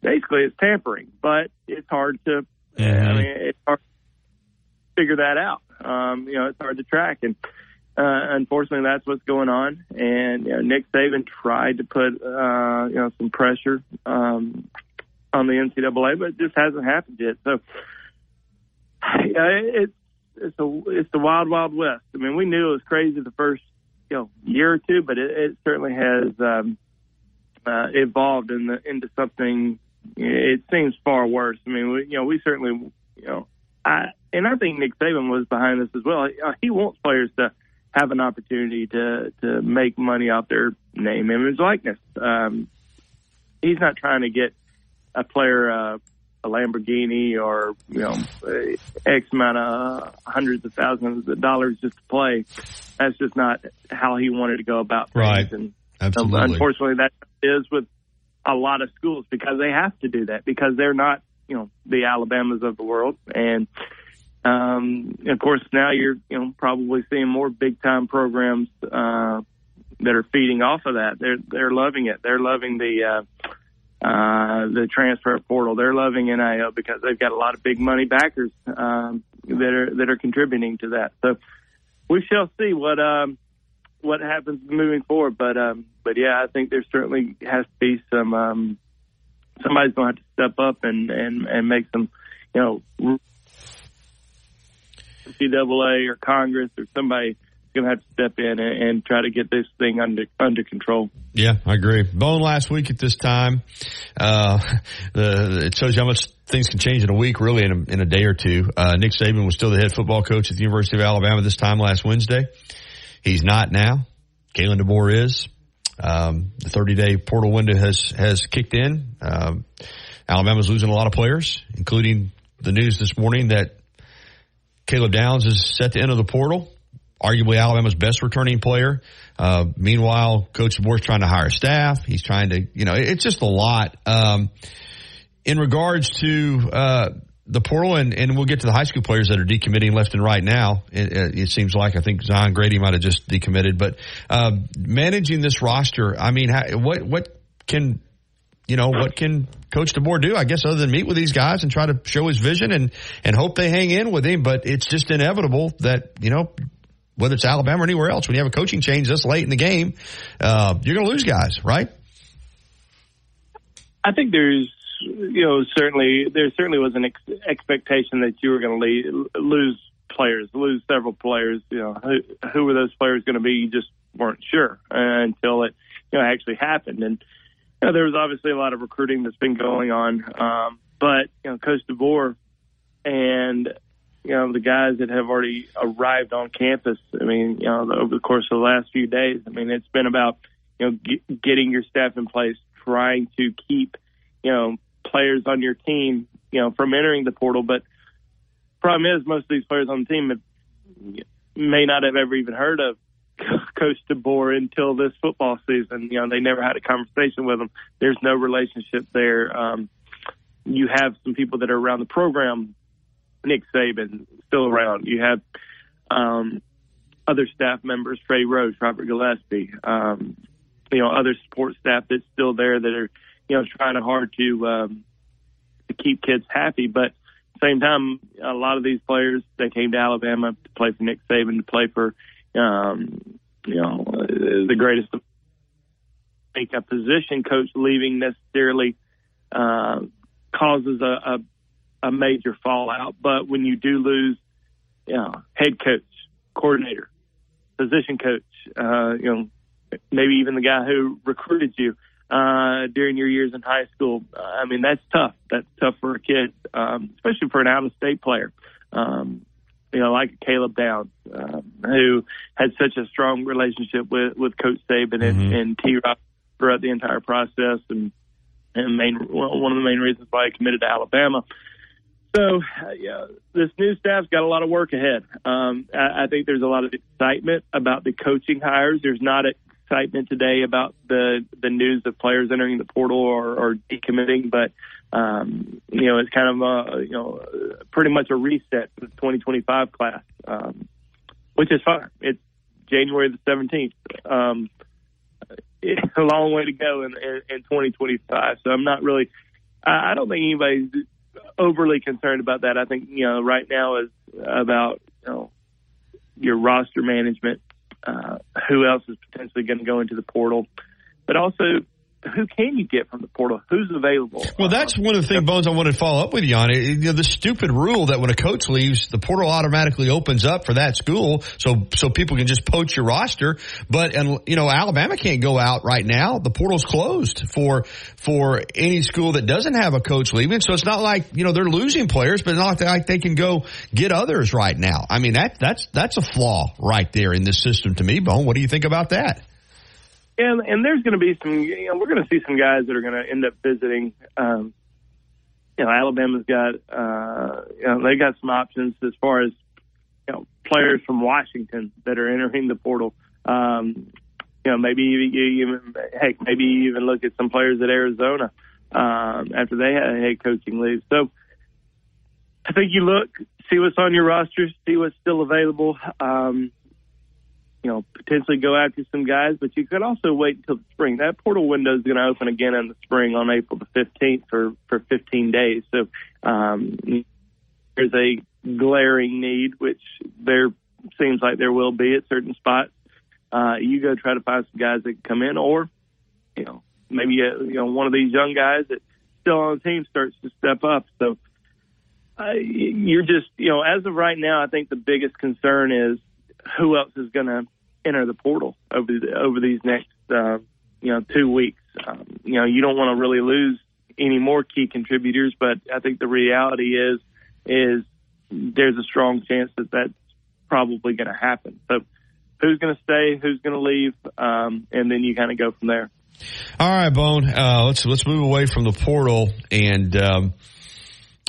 basically it's tampering, but it's hard to. Yeah. I mean, it's hard to figure that out. Um, you know, it's hard to track and uh, unfortunately, that's what's going on. And you know, Nick Saban tried to put uh, you know some pressure um, on the NCAA, but it just hasn't happened yet. So yeah, it's it's a it's the wild wild west. I mean, we knew it was crazy the first you know year or two, but it, it certainly has um, uh, evolved in the, into something. It seems far worse. I mean, we, you know, we certainly you know. I, and I think Nick Saban was behind this as well. He wants players to have an opportunity to to make money off their name, image, likeness. Um, he's not trying to get a player uh, a Lamborghini or you know X amount of hundreds of thousands of dollars just to play. That's just not how he wanted to go about things. Right. And Absolutely. um, unfortunately, that is with a lot of schools because they have to do that because they're not you know the Alabamas of the world and um, of course, now you're you know probably seeing more big time programs uh, that are feeding off of that. They're they're loving it. They're loving the uh, uh, the transfer portal. They're loving NIL because they've got a lot of big money backers um, that are that are contributing to that. So we shall see what um, what happens moving forward. But um, but yeah, I think there certainly has to be some um, somebody's going to have to step up and and and make some you know NCAA or Congress or somebody going to have to step in and, and, try to get this thing under under control. Yeah, I agree. Bone last week at this time, uh, the, it shows you how much things can change in a week, really in a, in a day or two. Uh, Nick Saban was still the head football coach at the University of Alabama this time last Wednesday. He's not now. Kalen DeBoer is. Um, the 30 day portal window has has kicked in. Um, Alabama's losing a lot of players, including the news this morning that Caleb Downs is set to enter the portal, arguably Alabama's best returning player. Uh, meanwhile, Coach DeBoer's trying to hire staff. He's trying to, you know, it's just a lot. Um, in regards to uh, the portal, and, and we'll get to the high school players that are decommitting left and right now. It, it seems like I think Zion Grady might have just decommitted, but uh, managing this roster, I mean, how, what what can you know, what can Coach DeBoer do? I guess other than meet with these guys and try to show his vision and and hope they hang in with him. But it's just inevitable that you know whether it's Alabama or anywhere else, when you have a coaching change this late in the game, uh, you're going to lose guys, right? I think there's, you know, certainly there certainly was an ex- expectation that you were going to lose players, lose several players. You know, who, who were those players going to be? You just weren't sure until it, you know, actually happened. And you know, there was obviously a lot of recruiting that's been going on. Um, but, you know, Coach DeBoer and, you know, the guys that have already arrived on campus, I mean, you know, over the course of the last few days, I mean, it's been about, you know, get, getting your staff in place, trying to keep, you know, players on your team, you know, from entering the portal. But problem is most of these players on the team have, may not have ever even heard of Coach DeBoer until this football season. You know, they never had a conversation with him. There's no relationship there. Um, you have some people that are around the program. Nick Saban still around. You have um, other staff members, Trey Roach, Robert Gillespie, um, you know, other support staff that's still there that are, you know, trying hard to um, to keep kids happy. But same time, a lot of these players they came to Alabama to play for Nick Saban, to play for um, you know, the greatest make a position coach leaving necessarily uh, causes a, a, a major fallout. But when you do lose, you know, head coach, coordinator, position coach, uh, you know, maybe even the guy who recruited you uh, during your years in high school. I mean, that's tough. That's tough for a kid, um, especially for an out-of-state player. Um, you know, like Caleb Downs, um, who had such a strong relationship with with Coach Saban and, mm-hmm. and T. Rob throughout the entire process, and and main one of the main reasons why he committed to Alabama. So, uh, yeah, this new staff's got a lot of work ahead. Um, I, I think there's a lot of excitement about the coaching hires. There's not excitement today about the the news of players entering the portal or, or decommitting, but um, you know, it's kind of a, you know, pretty much a reset for the 2025 class, um, which is fine. It's January the 17th. Um, it's a long way to go in, in, in 2025. So I'm not really, I, I don't think anybody's overly concerned about that. I think, you know, right now is about, you know, your roster management, Uh, who else is potentially going to go into the portal, but also who can you get from the portal? Who's available? Well, that's one of the things, Bones, I wanted to follow up with you on. You know, the stupid rule that when a coach leaves, the portal automatically opens up for that school, so so people can just poach your roster. But and you know, Alabama can't go out right now. The portal's closed for for any school that doesn't have a coach leaving. So it's not like you know they're losing players, but it's not like they can go get others right now. I mean that that's that's a flaw right there in this system to me, Bone. What do you think about that? And and there's going to be some. You know, we're going to see some guys that are going to end up visiting. Um, you know, Alabama's got uh, you know they got some options as far as you know players from Washington that are entering the portal. Um, you know, maybe you even heck, maybe you even look at some players at Arizona um, after they had a head coaching leave. So I think you look, see what's on your roster, see what's still available. Um, you know, potentially go after some guys, but you could also wait until the spring. That portal window is going to open again in the spring on April the 15th for, for 15 days. So, um, there's a glaring need, which there seems like there will be at certain spots. Uh, you go try to find some guys that can come in or, you know, maybe, uh, you know, one of these young guys that still on the team starts to step up. So, uh, you're just, you know, as of right now, I think the biggest concern is who else is going to enter the portal over the, over these next, uh, you know, two weeks. Um, you know, you don't want to really lose any more key contributors, but I think the reality is, is there's a strong chance that that's probably going to happen. So who's going to stay, who's going to leave, um, and then you kind of go from there. All right, Bone. Uh, let's let's move away from the portal and um,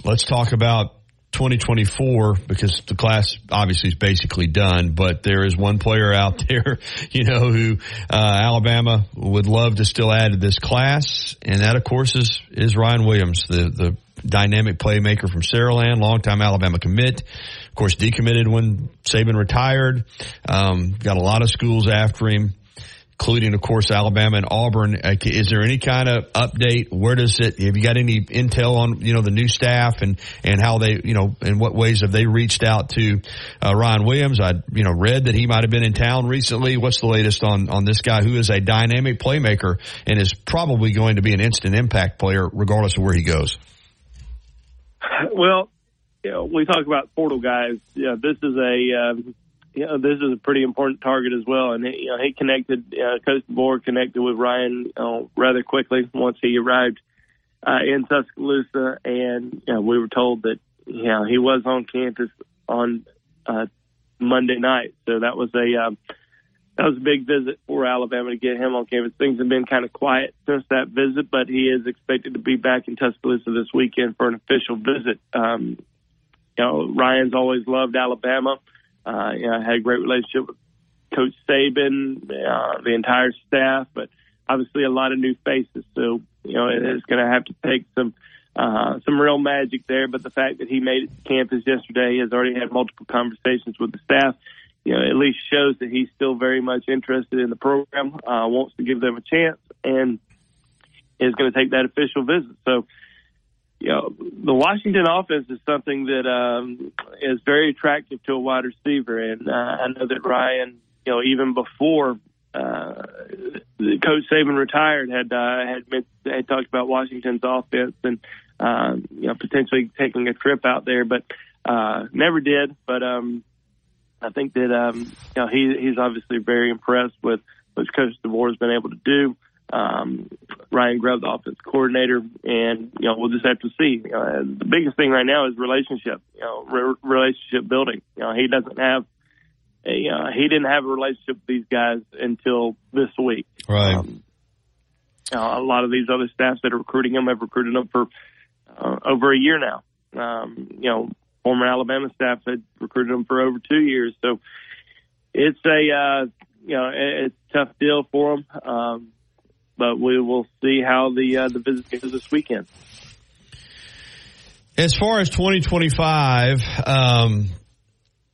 let's talk about 2024 because the class obviously is basically done, but there is one player out there, you know, who uh, Alabama would love to still add to this class, and that of course is is Ryan Williams, the the dynamic playmaker from Saraland, longtime Alabama commit. Of course, decommitted when Saban retired. Um, got a lot of schools after him including, of course, Alabama and Auburn. Uh, is there any kind of update? Where does it? Have you got any intel on you know the new staff and and how they you know in what ways have they reached out to uh, Ryan Williams? I you know read that he might have been in town recently. What's the latest on on this guy who is a dynamic playmaker and is probably going to be an instant impact player regardless of where he goes? Well, you know, we talk about portal guys. Yeah, this is a um, you know, this is a pretty important target as well. And you know, he connected, uh, Coach DeBoer connected with Ryan uh, rather quickly once he arrived uh, in Tuscaloosa, and you know, we were told that you know he was on campus on uh, Monday night. So that was a um, that was a big visit for Alabama to get him on campus. Things have been kind of quiet since that visit, but he is expected to be back in Tuscaloosa this weekend for an official visit. Um, you know, Ryan's always loved Alabama. Uh, you know, I had a great relationship with Coach Saban, uh, the entire staff, but obviously a lot of new faces. So, you know, it's going to have to take some, uh, some real magic there. But the fact that he made it to campus yesterday he has already had multiple conversations with the staff. You know, at least shows that he's still very much interested in the program, uh, wants to give them a chance, and is going to take that official visit. So, you know, the Washington offense is something that um, is very attractive to a wide receiver, and uh, I know that Ryan, you know, even before uh, Coach Saban retired, had uh, had meant, had talked about Washington's offense and uh, you know potentially taking a trip out there, but uh, never did. But um, I think that um, you know he he's obviously very impressed with what Coach DeBoer has been able to do um, Ryan Grubb, the offense coordinator, and you know we'll just have to see. You know, the biggest thing right now is relationship. You know, re- relationship building. You know, he doesn't have. A, uh, he didn't have a relationship with these guys until this week. Right. Um, you know, a lot of these other staffs that are recruiting him have recruited him for uh, over a year now. Um, you know, former Alabama staff had recruited him for over two years. So it's a uh, you know it's a tough deal for him. Um, but we will see how the uh, the visit goes this weekend. As far as 2025, um,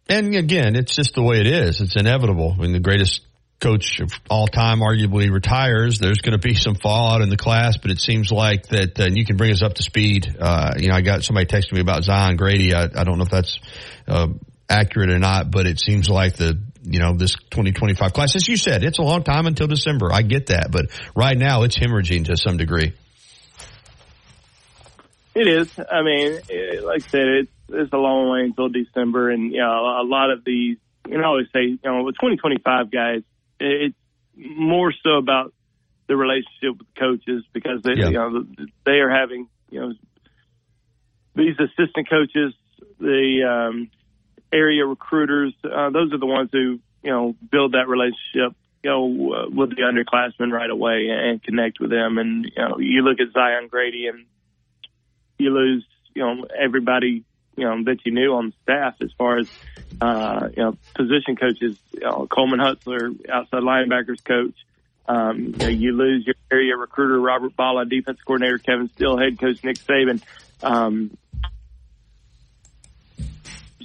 and again, it's just the way it is. It's inevitable. When the greatest coach of all time arguably retires, there's going to be some fallout in the class, but it seems like that, uh, you can bring us up to speed. Uh, you know, I got somebody texting me about Zion Grady. I, I don't know if that's, uh, accurate or not, but it seems like the you know, this 2025 class. As you said, it's a long time until December. I get that, but right now it's hemorrhaging to some degree. It is. I mean, it, like I said, it's, it's a long way until December, and you know, a lot of these. You know, I always say, you know, with 2025 guys, it's more so about the relationship with coaches because they, yeah. you know, they are having, you know, these assistant coaches, the um, area recruiters. Uh, those are the ones who you know build that relationship, you know, with the underclassmen right away and connect with them. And you know, you look at Zion Grady and you lose, you know, everybody you know that you knew on staff as far as uh, you know position coaches. You know, Coleman Hutzler, outside linebackers coach. Um, you, know, you lose your area recruiter Robert Bala, defense coordinator Kevin Steele, head coach Nick Saban. Um,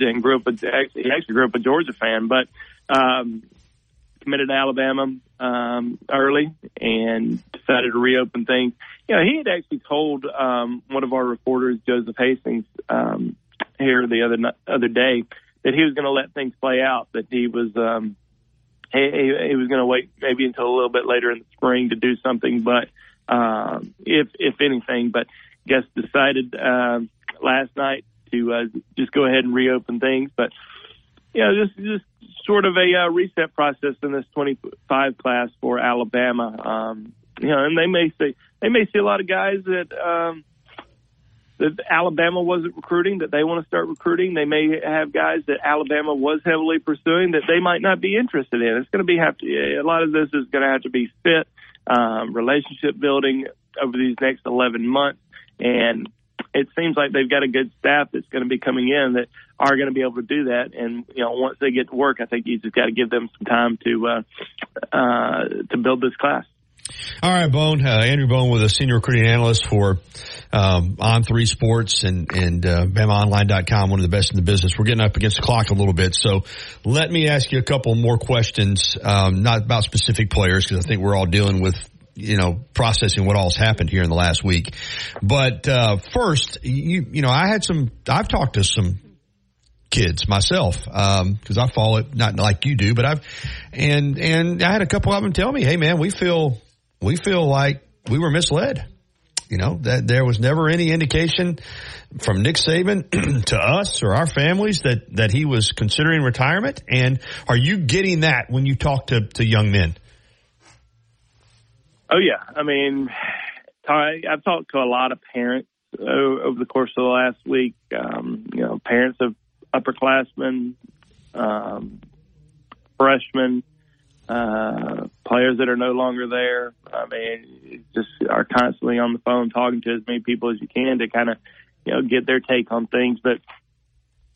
and grew up. Actually, he actually grew up a Georgia fan, but um, committed to Alabama um, early and decided to reopen things. You know, he had actually told um, one of our reporters, Joseph Hastings, um, here the other other day that he was going to let things play out. That he was um, he, he was going to wait maybe until a little bit later in the spring to do something, but um, if if anything, but guess decided um, last night to uh, just go ahead and reopen things. But you know, just just sort of a uh, reset process in this 25 class for Alabama. Um, you know, and they may see they may see a lot of guys that um, that Alabama wasn't recruiting that they want to start recruiting. They may have guys that Alabama was heavily pursuing that they might not be interested in. It's going to be have to, a lot of this is going to have to be fit, um, relationship building over these next 11 months, and it seems like they've got a good staff that's going to be coming in that are going to be able to do that. And you know, once they get to work, I think you just got to give them some time to uh, uh, to build this class. All right, Bone. Uh, Andrew Bone with a senior recruiting analyst for um, On Three Sports and and uh, BamaOnline.com, one of the best in the business. We're getting up against the clock a little bit, so let me ask you a couple more questions, um, not about specific players because I think we're all dealing with you know, processing what all's happened here in the last week. But uh, first, you you know, I had some. I've talked to some kids myself because um, I follow it not like you do, but I've and and I had a couple of them tell me, "Hey, man, we feel we feel like we were misled." You know that there was never any indication from Nick Saban to us or our families that that he was considering retirement. And are you getting that when you talk to to young men? Oh yeah, I mean, I've talked to a lot of parents over the course of the last week. Um, you know, parents of upperclassmen, um, freshmen, uh, players that are no longer there. I mean, just are constantly on the phone talking to as many people as you can to kind of, you know, get their take on things. But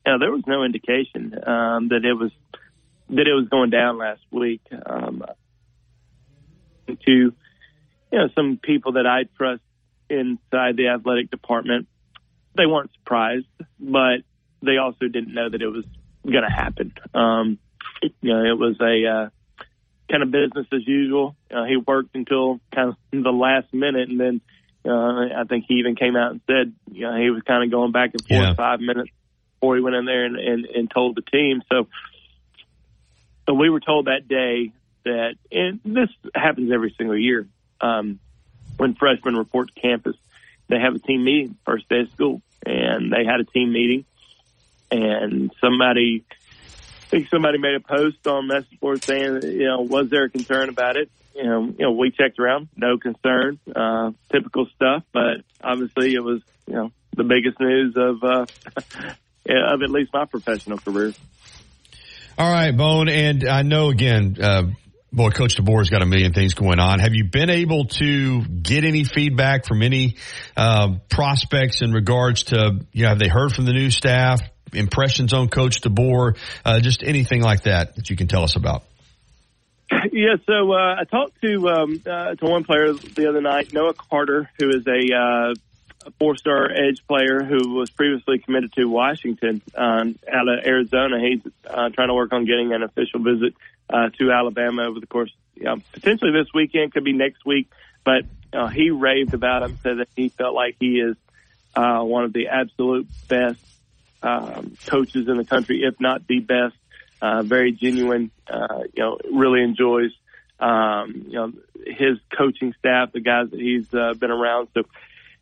you know, there was no indication um, that it was that it was going down last week. Um, to you know, some people that I trust inside the athletic department, they weren't surprised, but they also didn't know that it was going to happen. Um, you know, it was a uh, kind of business as usual. Uh, he worked until kind of the last minute, and then uh, I think he even came out and said, you know, he was kind of going back and forth yeah. five minutes before he went in there and, and, and told the team. So, so we were told that day that, and this happens every single year um, when freshmen report to campus, they have a team meeting first day of school, and they had a team meeting, and somebody, I think somebody made a post on message board saying, you know, was there a concern about it? You know, you know, we checked around, no concern, uh, typical stuff, but obviously it was, you know, the biggest news of, uh, of at least my professional career. All right, Bone, and I know again, uh, boy, Coach DeBoer's got a million things going on. Have you been able to get any feedback from any uh, prospects in regards to, you know, have they heard from the new staff, impressions on Coach DeBoer, uh, just anything like that that you can tell us about? Yeah, so uh, I talked to um, uh, to one player the other night, Noah Carter, who is a, uh, a four-star edge player who was previously committed to Washington um, out of Arizona. He's uh, trying to work on getting an official visit uh, to Alabama over the course, you know, potentially this weekend, could be next week. But uh, he raved about him, said that he felt like he is uh, one of the absolute best um, coaches in the country, if not the best. Uh, very genuine, uh, you know, really enjoys, um, you know, his coaching staff, the guys that he's uh, been around. So,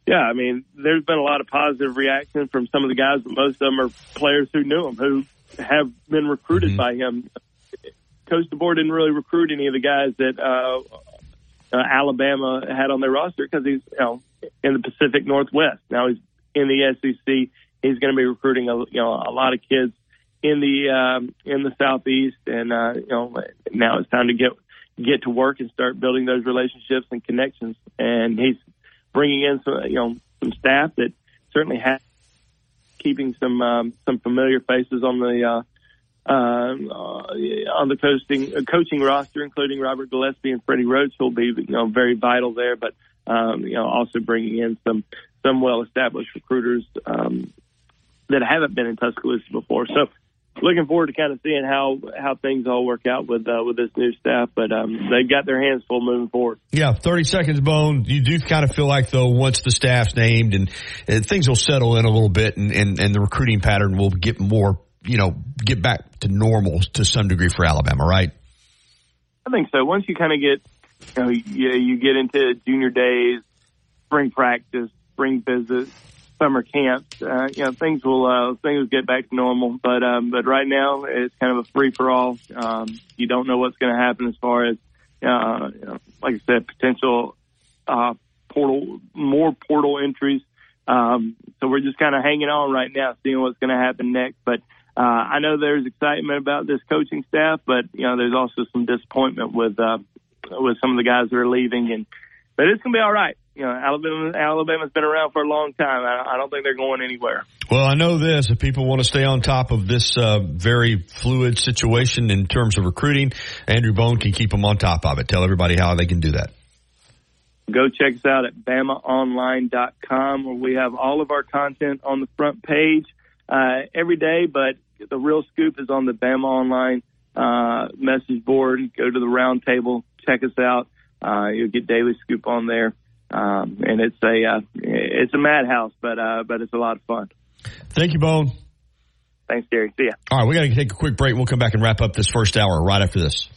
yeah, I mean, there's been a lot of positive reaction from some of the guys, but most of them are players who knew him, who have been recruited mm-hmm. by him Coach DeBoer didn't really recruit any of the guys that uh, uh, Alabama had on their roster because he's you know in the Pacific Northwest. Now he's in the SEC. He's going to be recruiting a you know a lot of kids in the um, in the Southeast, and uh, you know now it's time to get get to work and start building those relationships and connections. And he's bringing in some you know some staff that certainly has keeping some um, some familiar faces on the uh, um, uh, on the coaching uh, coaching roster, including Robert Gillespie and Freddie Roach, will be you know very vital there. But um, you know also bringing in some some well established recruiters um, that haven't been in Tuscaloosa before. So looking forward to kind of seeing how how things all work out with uh, with this new staff. But um, they've got their hands full moving forward. Yeah, thirty seconds, Bone. You do kind of feel like though once the staff's named and, and things will settle in a little bit, and, and and the recruiting pattern will get more, you know, get back to normal to some degree for Alabama, right? I think so. Once you kind of get, you know, you, you get into junior days, spring practice, spring visits, summer camps, uh, you know, things will, uh, things will get back to normal. But, um, but right now it's kind of a free for all. Um, you don't know what's going to happen as far as, uh, you know, like I said, potential, uh, portal, more portal entries. Um, so we're just kind of hanging on right now, seeing what's going to happen next. But, uh, I know there's excitement about this coaching staff, but, you know, there's also some disappointment with, uh, with some of the guys that are leaving and, but it's going to be all right you know, Alabama, Alabama's been around for a long time. I, I don't think they're going anywhere. Well, I know this. If people want to stay on top of this uh, very fluid situation in terms of recruiting, Andrew Bone can keep them on top of it. Tell everybody how they can do that. Go check us out at BamaOnline.com where we have all of our content on the front page uh, every day, but the real scoop is on the Bama Online uh, message board. Go to the roundtable, check us out. Uh, you'll get daily scoop on there. Um, and it's a uh, it's a madhouse, but uh, but it's a lot of fun. Thank you, Bone. Thanks, Gary. See ya. All right, we got to take a quick break. We'll come back and wrap up this first hour right after this.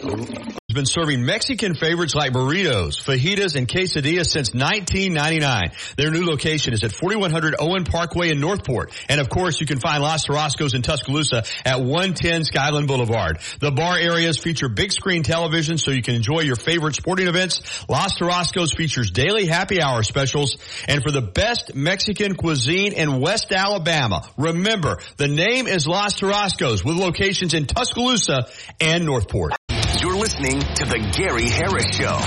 Has been serving Mexican favorites like burritos, fajitas, and quesadillas since 1999. Their new location is at 4100 Owen Parkway in Northport. And of course, you can find Los Tarascos in Tuscaloosa at 110 Skyland Boulevard. The bar areas feature big screen television so you can enjoy your favorite sporting events. Los Tarascos features daily happy hour specials. And for the best Mexican cuisine in West Alabama, remember, the name is Los Tarascos with locations in Tuscaloosa and Northport. You're listening to the Gary Harris Show. On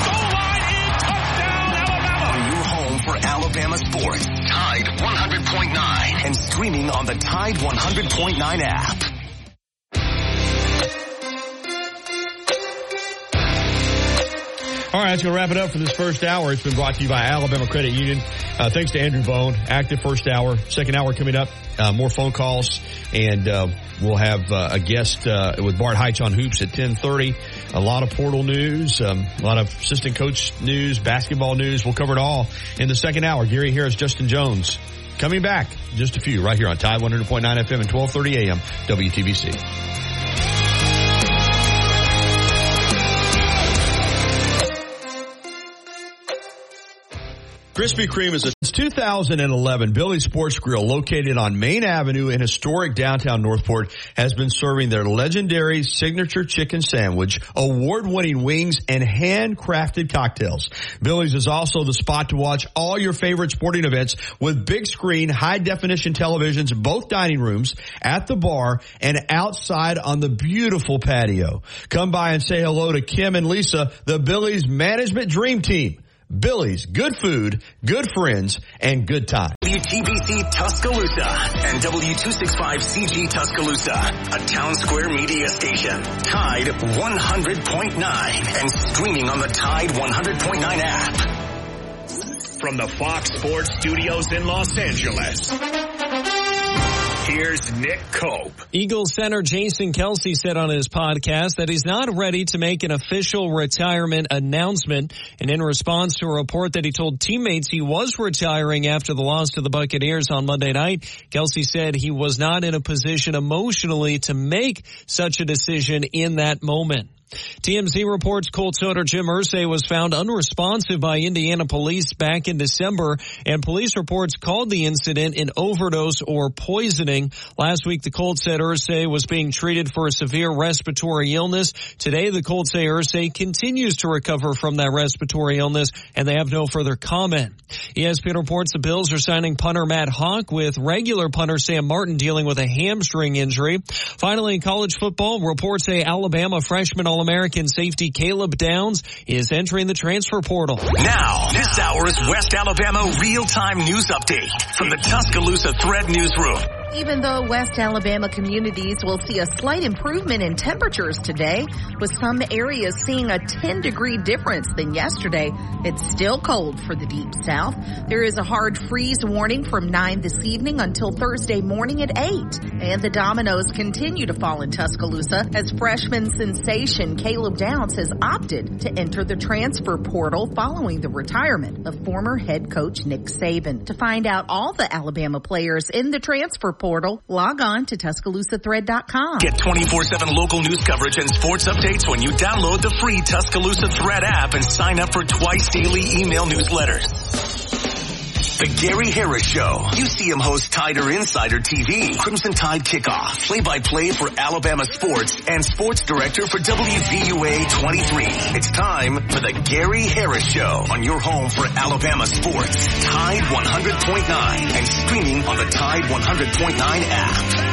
your home for Alabama sports, Tide 100.9 and streaming on the Tide 100.9 app. All right, that's going to wrap it up for this first hour. It's been brought to you by Alabama Credit Union. Uh, thanks to Andrew Bone. Active first hour. Second hour coming up. Uh, more phone calls. And uh, we'll have uh, a guest uh, with Bart Heitch on Hoops at 1030. A lot of portal news. Um, a lot of assistant coach news, basketball news. We'll cover it all in the second hour. Gary Harris, Justin Jones. Coming back. Just a few right here on Tide 100.9 FM and 1230 AM WTBC. Krispy Kreme is a 2011 Billy's Sports Grill located on Main Avenue in historic downtown Northport has been serving their legendary signature chicken sandwich, award-winning wings, and handcrafted cocktails. Billy's is also the spot to watch all your favorite sporting events with big screen, high definition televisions, both dining rooms, at the bar, and outside on the beautiful patio. Come by and say hello to Kim and Lisa, the Billy's management dream team. Billy's, good food, good friends, and good time. WTBC Tuscaloosa and W265CG Tuscaloosa, a town square media station. Tide 100.9 and streaming on the Tide 100.9 app. From the Fox Sports Studios in Los Angeles. Here's Nick Cope. Eagles center Jason Kelce said on his podcast that he's not ready to make an official retirement announcement. And in response to a report that he told teammates he was retiring after the loss to the Buccaneers on Monday night, Kelsey said he was not in a position emotionally to make such a decision in that moment. TMZ reports Colts owner Jim Irsay was found unresponsive by Indiana police back in December, and police reports called the incident an overdose or poisoning. Last week, the Colts said Irsay was being treated for a severe respiratory illness. Today, the Colts say Irsay continues to recover from that respiratory illness, and they have no further comment. ESPN reports the Bills are signing punter Matt Haack with regular punter Sam Martin dealing with a hamstring injury. Finally, in college football, reports say Alabama freshman All-American safety Caleb Downs is entering the transfer portal. Now, this hour is West Alabama real-time news update from the Tuscaloosa Thread Newsroom. Even though West Alabama communities will see a slight improvement in temperatures today, with some areas seeing a 10 degree difference than yesterday, it's still cold for the deep south. There is a hard freeze warning from 9 this evening until Thursday morning at 8. And the dominoes continue to fall in Tuscaloosa as freshman sensation Caleb Downs has opted to enter the transfer portal following the retirement of former head coach Nick Saban. To find out all the Alabama players in the transfer portal, portal, log on to TuscaloosaThread.com. Get 24-7 local news coverage and sports updates when you download the free Tuscaloosa Thread app and sign up for twice daily email newsletters. The Gary Harris Show. UCM host Tider Insider TV. Crimson Tide Kickoff. Play-by-play for Alabama sports and sports director for WVUA 23. It's time for the Gary Harris Show on your home for Alabama sports. Tide 100.9 and streaming on the Tide 100.9 app.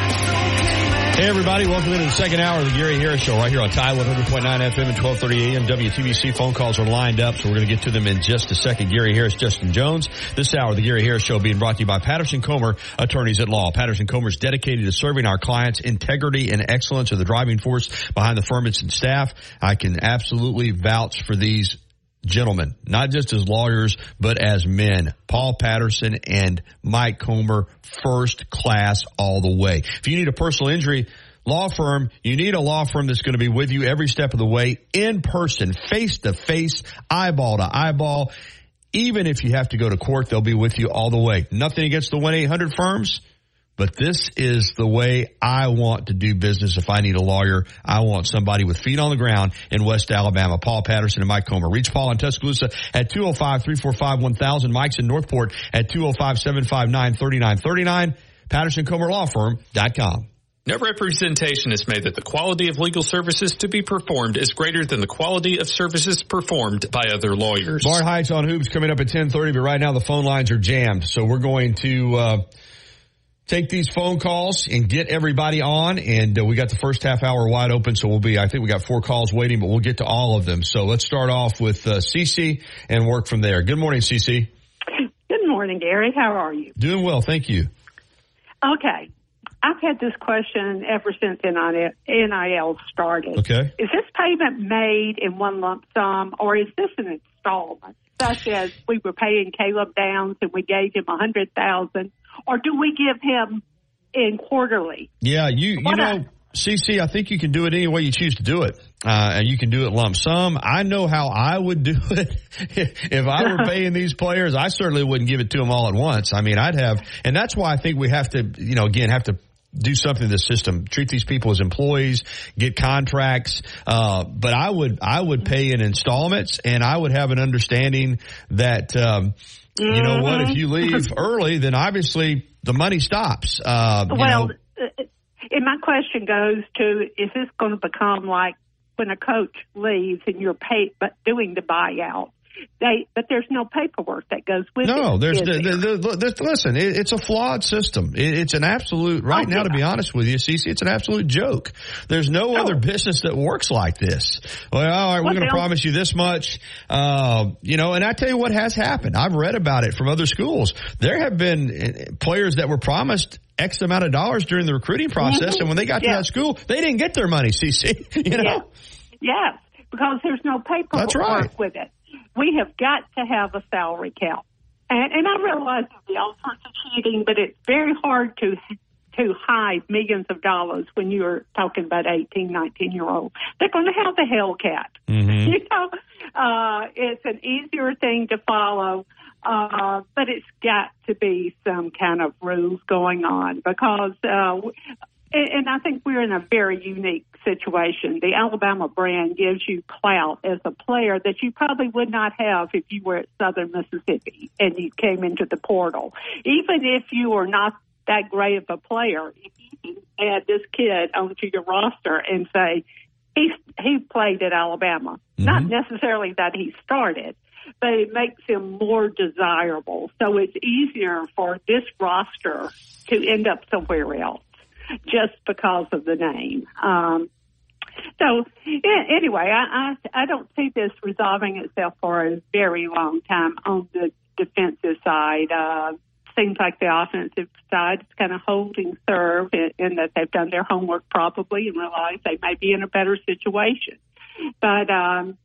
Hey everybody, welcome into the second hour of the Gary Harris Show right here on Tide 100.9 FM and 1230 AM. WTBC phone calls are lined up, so we're going to get to them in just a second. Gary Harris, Justin Jones. This hour, the Gary Harris Show being brought to you by Patterson Comer Attorneys at Law. Patterson Comer is dedicated to serving our clients. Integrity and excellence are the driving force behind the firm and staff. I can absolutely vouch for these gentlemen, not just as lawyers, but as men. Paul Patterson and Mike Comer, first class all the way. If you need a personal injury law firm, you need a law firm that's going to be with you every step of the way, in person, face to face, eyeball to eyeball. Even if you have to go to court, they'll be with you all the way. Nothing against the 1-800 firms. But this is the way I want to do business. If I need a lawyer, I want somebody with feet on the ground in West Alabama. Paul Patterson and Mike Comer. Reach Paul in Tuscaloosa at 205-345-1000. Mike's in Northport at 205-759-3939. PattersonComerLawFirm.com. No representation is made that the quality of legal services to be performed is greater than the quality of services performed by other lawyers. Bart Heights on Hoops coming up at 1030, but right now the phone lines are jammed. So we're going to, uh, take these phone calls and get everybody on. And uh, we got the first half hour wide open. So we'll be, I think we got four calls waiting, but we'll get to all of them. So let's start off with uh, Cece and work from there. Good morning, Cece. Good morning, Gary. How are you? Doing well. Thank you. Okay. I've had this question ever since NIL started. Okay. Is this payment made in one lump sum or is this an installment? Such as we were paying Caleb Downs and we gave him a hundred thousand or do we give him in quarterly? Yeah, you you know, CC, I think you can do it any way you choose to do it, uh, and you can do it lump sum. I know how I would do it if I were paying these players. I certainly wouldn't give it to them all at once. I mean, I'd have, and that's why I think we have to, you know, again, have to do something in the system. Treat these people as employees, get contracts. Uh, but I would, I would pay in installments and I would have an understanding that, um, mm-hmm. you know what, if you leave early, then obviously the money stops. Uh, well, know, uh, and my question goes to, is this going to become like when a coach leaves and you're paid, but doing the buyout? They, but there's no paperwork that goes with no, it. No, there's, the, the, the, listen, it, it's a flawed system. It, it's an absolute, right oh, now, yeah. to be honest with you, Cece, it's an absolute joke. There's no oh. other business that works like this. Well, all right, we're going to promise you this much. Uh, you know, and I tell you what has happened. I've read about it from other schools. There have been eh, players that were promised X amount of dollars during the recruiting process, mm-hmm. and when they got yeah. to that school, they didn't get their money, CC. You know? Yeah. Yes, because there's no paperwork That's right. with it we have got to have a salary cap. And, and I realize there'll be all sorts of cheating, but it's very hard to to hide millions of dollars when you're talking about 18, 19 year olds. They're going to have the Hellcat. Mm-hmm. You know, uh, it's an easier thing to follow, uh, but it's got to be some kind of rules going on because, uh, and I think we're in a very unique situation. The Alabama brand gives you clout as a player that you probably would not have if you were at Southern Mississippi and you came into the portal. Even if you are not that great of a player, if you can add this kid onto your roster and say, he, he played at Alabama, mm-hmm. not necessarily that he started, but it makes him more desirable. So it's easier for this roster to end up somewhere else just because of the name. Um, so anyway, I, I I don't see this resolving itself for a very long time on the defensive side. Uh, seems like the offensive side is kind of holding serve in, in that they've done their homework probably and realize they may be in a better situation. But um,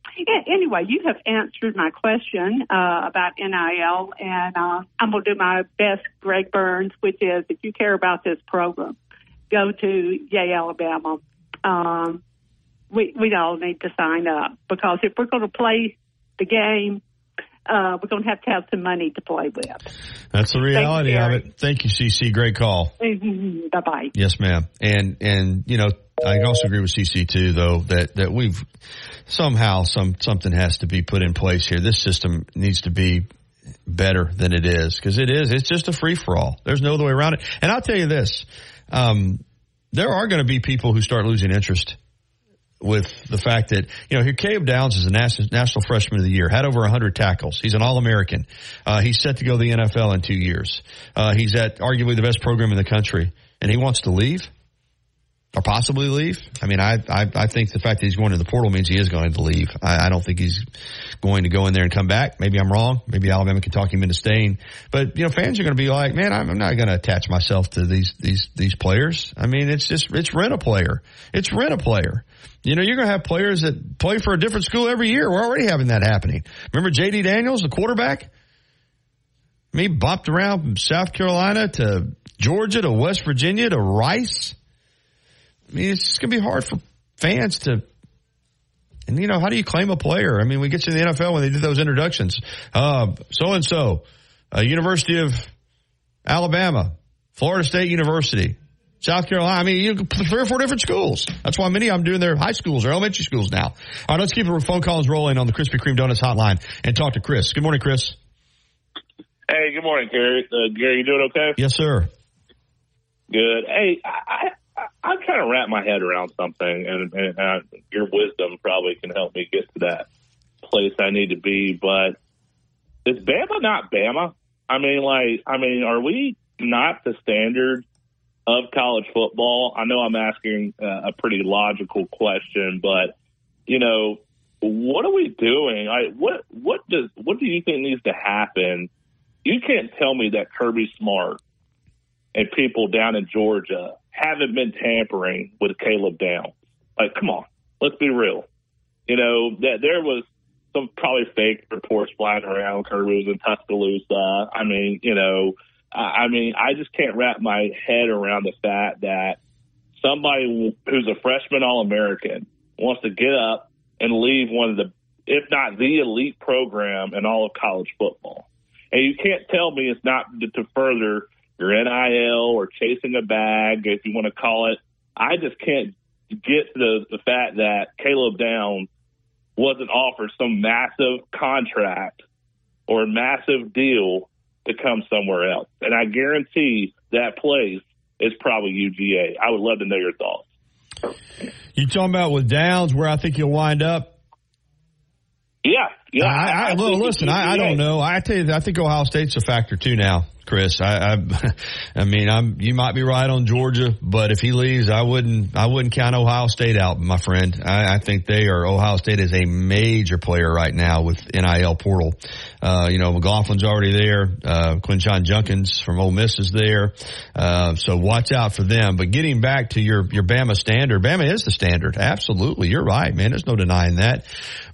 anyway, you have answered my question uh, about NIL, and uh, I'm going to do my best, Greg Burns, which is if you care about this program, go to Yea Alabama. Um, we we all need to sign up because if we're going to play the game, uh, we're going to have to have some money to play with. That's the reality of it. Thank you, CC. Great call. Mm-hmm. Bye bye. Yes, ma'am. And and you know, I also agree with CC too, though that that we've somehow some something has to be put in place here. This system needs to be better than it is because it is. It's just a free for all. There's no other way around it. And I'll tell you this: um, there are going to be people who start losing interest with the fact that, you know, here Caleb Downs is a national, freshman of the year, had over 100 tackles. He's an All-American. Uh, he's set to go to the NFL in two years. Uh, he's at arguably the best program in the country, and he wants to leave or possibly leave. I mean, I, I, I think the fact that he's going to the portal means he is going to leave. I, I don't think he's going to go in there and come back. Maybe I'm wrong. Maybe Alabama can talk him into staying. But you know, fans are going to be like, man, I'm, I'm not going to attach myself to these these these players. I mean, it's just it's rent a player. It's rent a player. You know, you're going to have players that play for a different school every year. We're already having that happening. Remember JT Daniels, the quarterback? Me bopped around from South Carolina to Georgia to West Virginia to Rice. I mean, it's just going to be hard for fans to. And you know, how do you claim a player? I mean, we get to the NFL when they do those introductions. So and so, University of Alabama, Florida State University, South Carolina. I mean, you three or four different schools. That's why many of them doing their high schools or elementary schools now. All right, let's keep the phone calls rolling on the Krispy Kreme Donuts hotline and talk to Chris. Good morning, Chris. Hey, good morning, Gary. Uh, Gary, you doing okay? Yes, sir. Good. Hey, I, I, I'm trying to wrap my head around something, and, and your wisdom probably can help me get to that place I need to be. But is Bama not Bama? I mean, like, I mean, are we not the standard of college football? I know I'm asking uh, a pretty logical question, but you know, what are we doing? I, what what does what do you think needs to happen? You can't tell me that Kirby Smart and people down in Georgia haven't been tampering with Caleb Downs. Like, come on, let's be real. You know that there was some probably fake reports flying around. Kirby was in Tuscaloosa. I mean, you know, I mean, I just can't wrap my head around the fact that somebody who's a freshman All American wants to get up and leave one of the, if not the elite program in all of college football. And you can't tell me it's not to further your NIL or chasing a bag, if you want to call it. I just can't get the, the fact that Caleb Downs wasn't offered some massive contract or massive deal to come somewhere else. And I guarantee that place is probably UGA. I would love to know your thoughts. You talking about with Downs where I think you'll wind up? Yeah, yeah. I, I, I listen, I, I, don't know. I tell you, I think Ohio State's a factor too now. Chris. I, I, I mean, I'm, you might be right on Georgia, but if he leaves, I wouldn't, I wouldn't count Ohio State out, my friend. I, I think they are, Ohio State is a major player right now with NIL portal. Uh, you know, McLaughlin's already there. Uh, Quinshon Judkins from Ole Miss is there. Uh, so watch out for them. But getting back to your, your Bama standard, Bama is the standard. Absolutely. You're right, man. There's no denying that.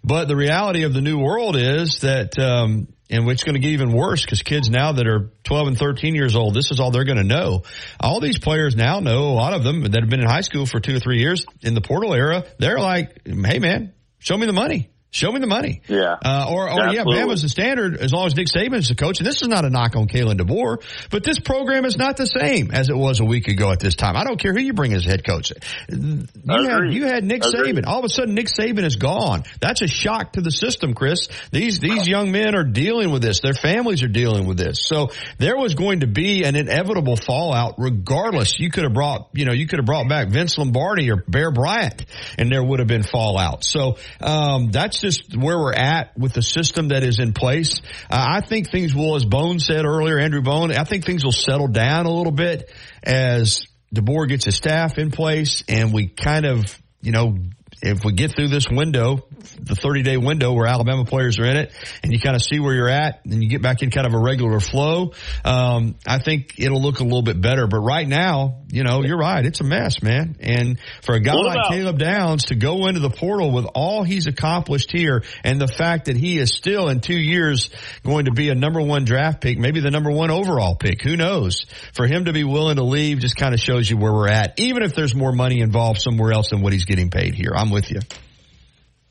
But the reality of the new world is that, um, and it's going to get even worse because kids now that are 12 and 13 years old, this is all they're going to know. All these players now know, a lot of them that have been in high school for two or three years in the portal era, they're like, hey man, show me the money. Show me the money. Yeah. Uh, or, or yeah, Bama's the standard as long as Nick Saban is the coach. And this is not a knock on Kalen DeBoer, but this program is not the same as it was a week ago at this time. I don't care who you bring as head coach. You had, you had Nick Saban. All of a sudden, Nick Saban is gone. That's a shock to the system, Chris. These, these young men are dealing with this. Their families are dealing with this. So there was going to be an inevitable fallout regardless. You could have brought, you know, you could have brought back Vince Lombardi or Bear Bryant and there would have been fallout. So, um, that's just where we're at with the system that is in place. Uh, I think things will, as Bone said earlier, Andrew Bone, I think things will settle down a little bit as DeBoer gets his staff in place and we kind of, you know, if we get through this window, the 30 day window where Alabama players are in it, and you kind of see where you're at, and you get back in kind of a regular flow, um, I think it'll look a little bit better. But right now, you know, you're right. It's a mess, man. And for a guy What like about- Caleb Downs to go into the portal with all he's accomplished here and the fact that he is still in two years going to be a number one draft pick, maybe the number one overall pick, who knows? For him to be willing to leave just kind of shows you where we're at, even if there's more money involved somewhere else than what he's getting paid here. I'm with you.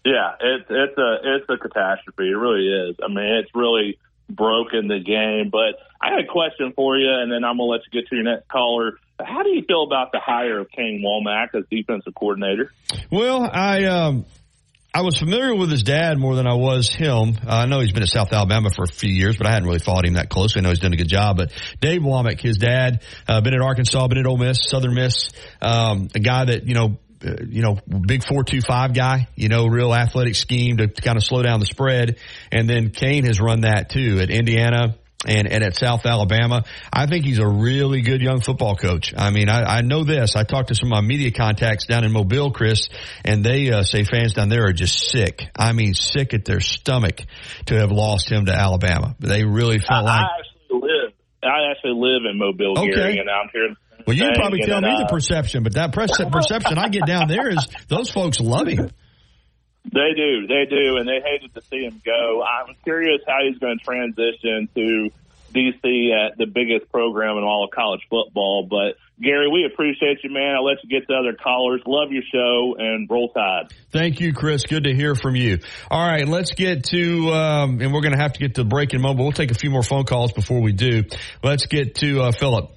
Yeah, it's it's a it's a catastrophe. It really is. I mean, it's really broken the game. But I had a question for you, and then I'm gonna let you get to your next caller. How do you feel about the hire of Kane Wommack as defensive coordinator? Well, I um I was familiar with his dad more than I was him. Uh, I know he's been at South Alabama for a few years, but I hadn't really followed him that closely. I know he's done a good job. But Dave Wommack, his dad, uh, been at Arkansas, been at Ole Miss, Southern Miss, um, a guy that you know. You know, big four two five guy. You know, real athletic scheme to, to kind of slow down the spread. And then Kane has run that too at Indiana, and, and at South Alabama. I think he's a really good young football coach. I mean, I, I know this. I talked to some of my media contacts down in Mobile, Chris, and they uh, say fans down there are just sick. I mean, sick at their stomach to have lost him to Alabama. They really felt I like. actually live. I actually live in Mobile, Okay. Gary, and I'm here. Well, you can probably tell me the perception, but that perce- perception I get down there is those folks love him. They do, they do, and they hated to see him go. I'm curious how he's going to transition to DC at the biggest program in all of college football. But Gary, we appreciate you, man. I'll let you get to other callers. Love your show and roll tide. Thank you, Chris. Good to hear from you. All right, let's get to, um, and we're going to have to get to the break in a moment. We'll take a few more phone calls before we do. Let's get to uh, Philip.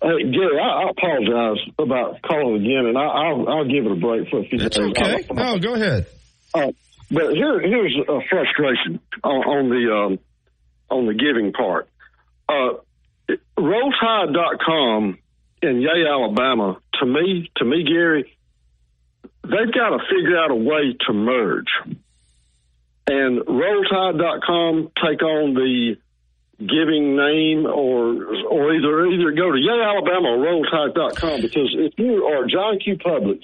Hey, Gary, I, I apologize about calling again, and I, I'll, I'll give it a break for a few It's days. okay. I- No, go ahead. Uh, but here, here's a frustration on, on the um, on the giving part. Uh, RollTide.com in Yea, Alabama. To me, to me, Gary, they've got to figure out a way to merge. And RollTide.com take on the giving name or or either either go to Yea Alabama or RollTide.com because if you are John Q. Public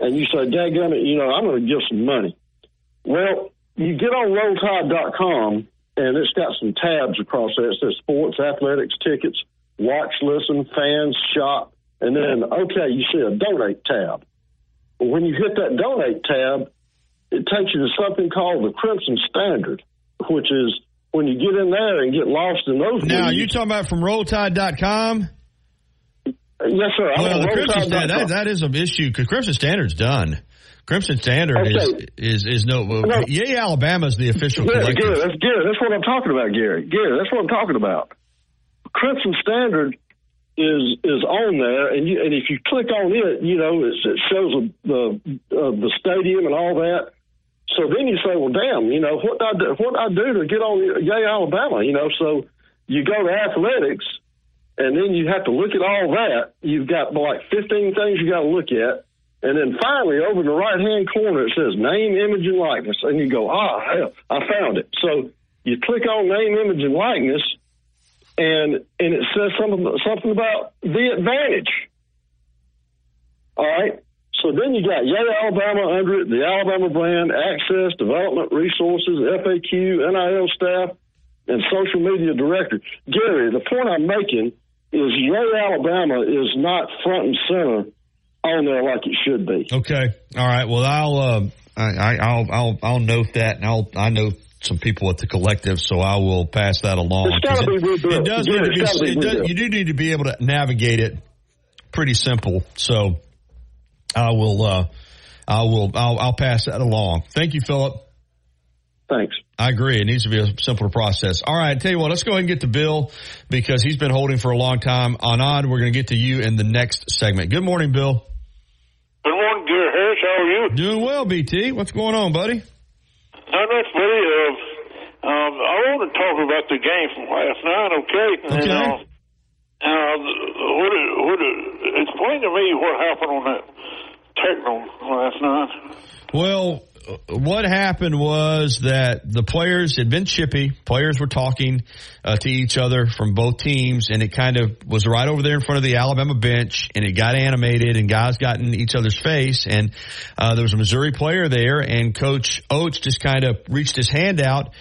and you say, Dadgummit, you know, I'm going to give some money. Well, you get on RollTide.com and it's got some tabs across there. It says sports, athletics, tickets, watch, listen, fans, shop, and then, okay, you see a donate tab. When you hit that donate tab, it takes you to something called the Crimson Standard, which is when you get in there and get lost in those Now, you talking about from RollTide.com? Yes, sir. I'm Well, the Crimson. Standard, that, that is an issue because Crimson Standard's done. Crimson Standard Okay. is, is, is no, No. Yea, Alabama is the official Yeah, collective. Gary, that's Gary. That's what I'm talking about, Gary. Gary, that's what I'm talking about. Crimson Standard is is on there, and you, and if you click on it, you know it's, it shows the uh, the stadium and all that. So then you say, well, damn, you know what I do, what I do to get on Yea Alabama? You know, so you go to athletics, and then you have to look at all that. You've got like 15 things you got to look at. And then finally, over in the right hand corner, it says name, image, and likeness. And you go, ah, hell, I found it. So you click on name, image, and likeness, and and it says something something about the advantage. All right. So then you got Yea Alabama under it, the Alabama brand, access, development resources, FAQ, NIL staff, and social media director. Gary, the point I'm making is Yea Alabama is not front and center on there like it should be. Okay. All right. Well, I'll, uh, I, I, I'll, I'll, I'll note that and I'll, I know some people at the collective, so I will pass that along. It's gotta 'cause be it, does Yeah, need to be, be it does, you do need to be able to navigate it pretty simple. So I will, uh, I will, I'll, I'll pass that along. Thank you, Philip. Thanks. I agree. It needs to be a simpler process. All right. Tell you what, let's go ahead and get to Bill because he's been holding for a long time. Anand, we're going to get to you in the next segment. Good morning, Bill. Good morning, Gary Harris. How are you? Doing well, BT. What's going on, buddy? Not much, buddy. Uh, um, I want to talk about the game from last night, okay? Okay. And, uh, uh, what, what, explain to me what happened on that techno last night. Well, what happened was that the players had been chippy. Players were talking uh, to each other from both teams, and it kind of was right over there in front of the Alabama bench, and it got animated, and guys got in each other's face, and uh, there was a Missouri player there, and Coach Oats just kind of reached his hand out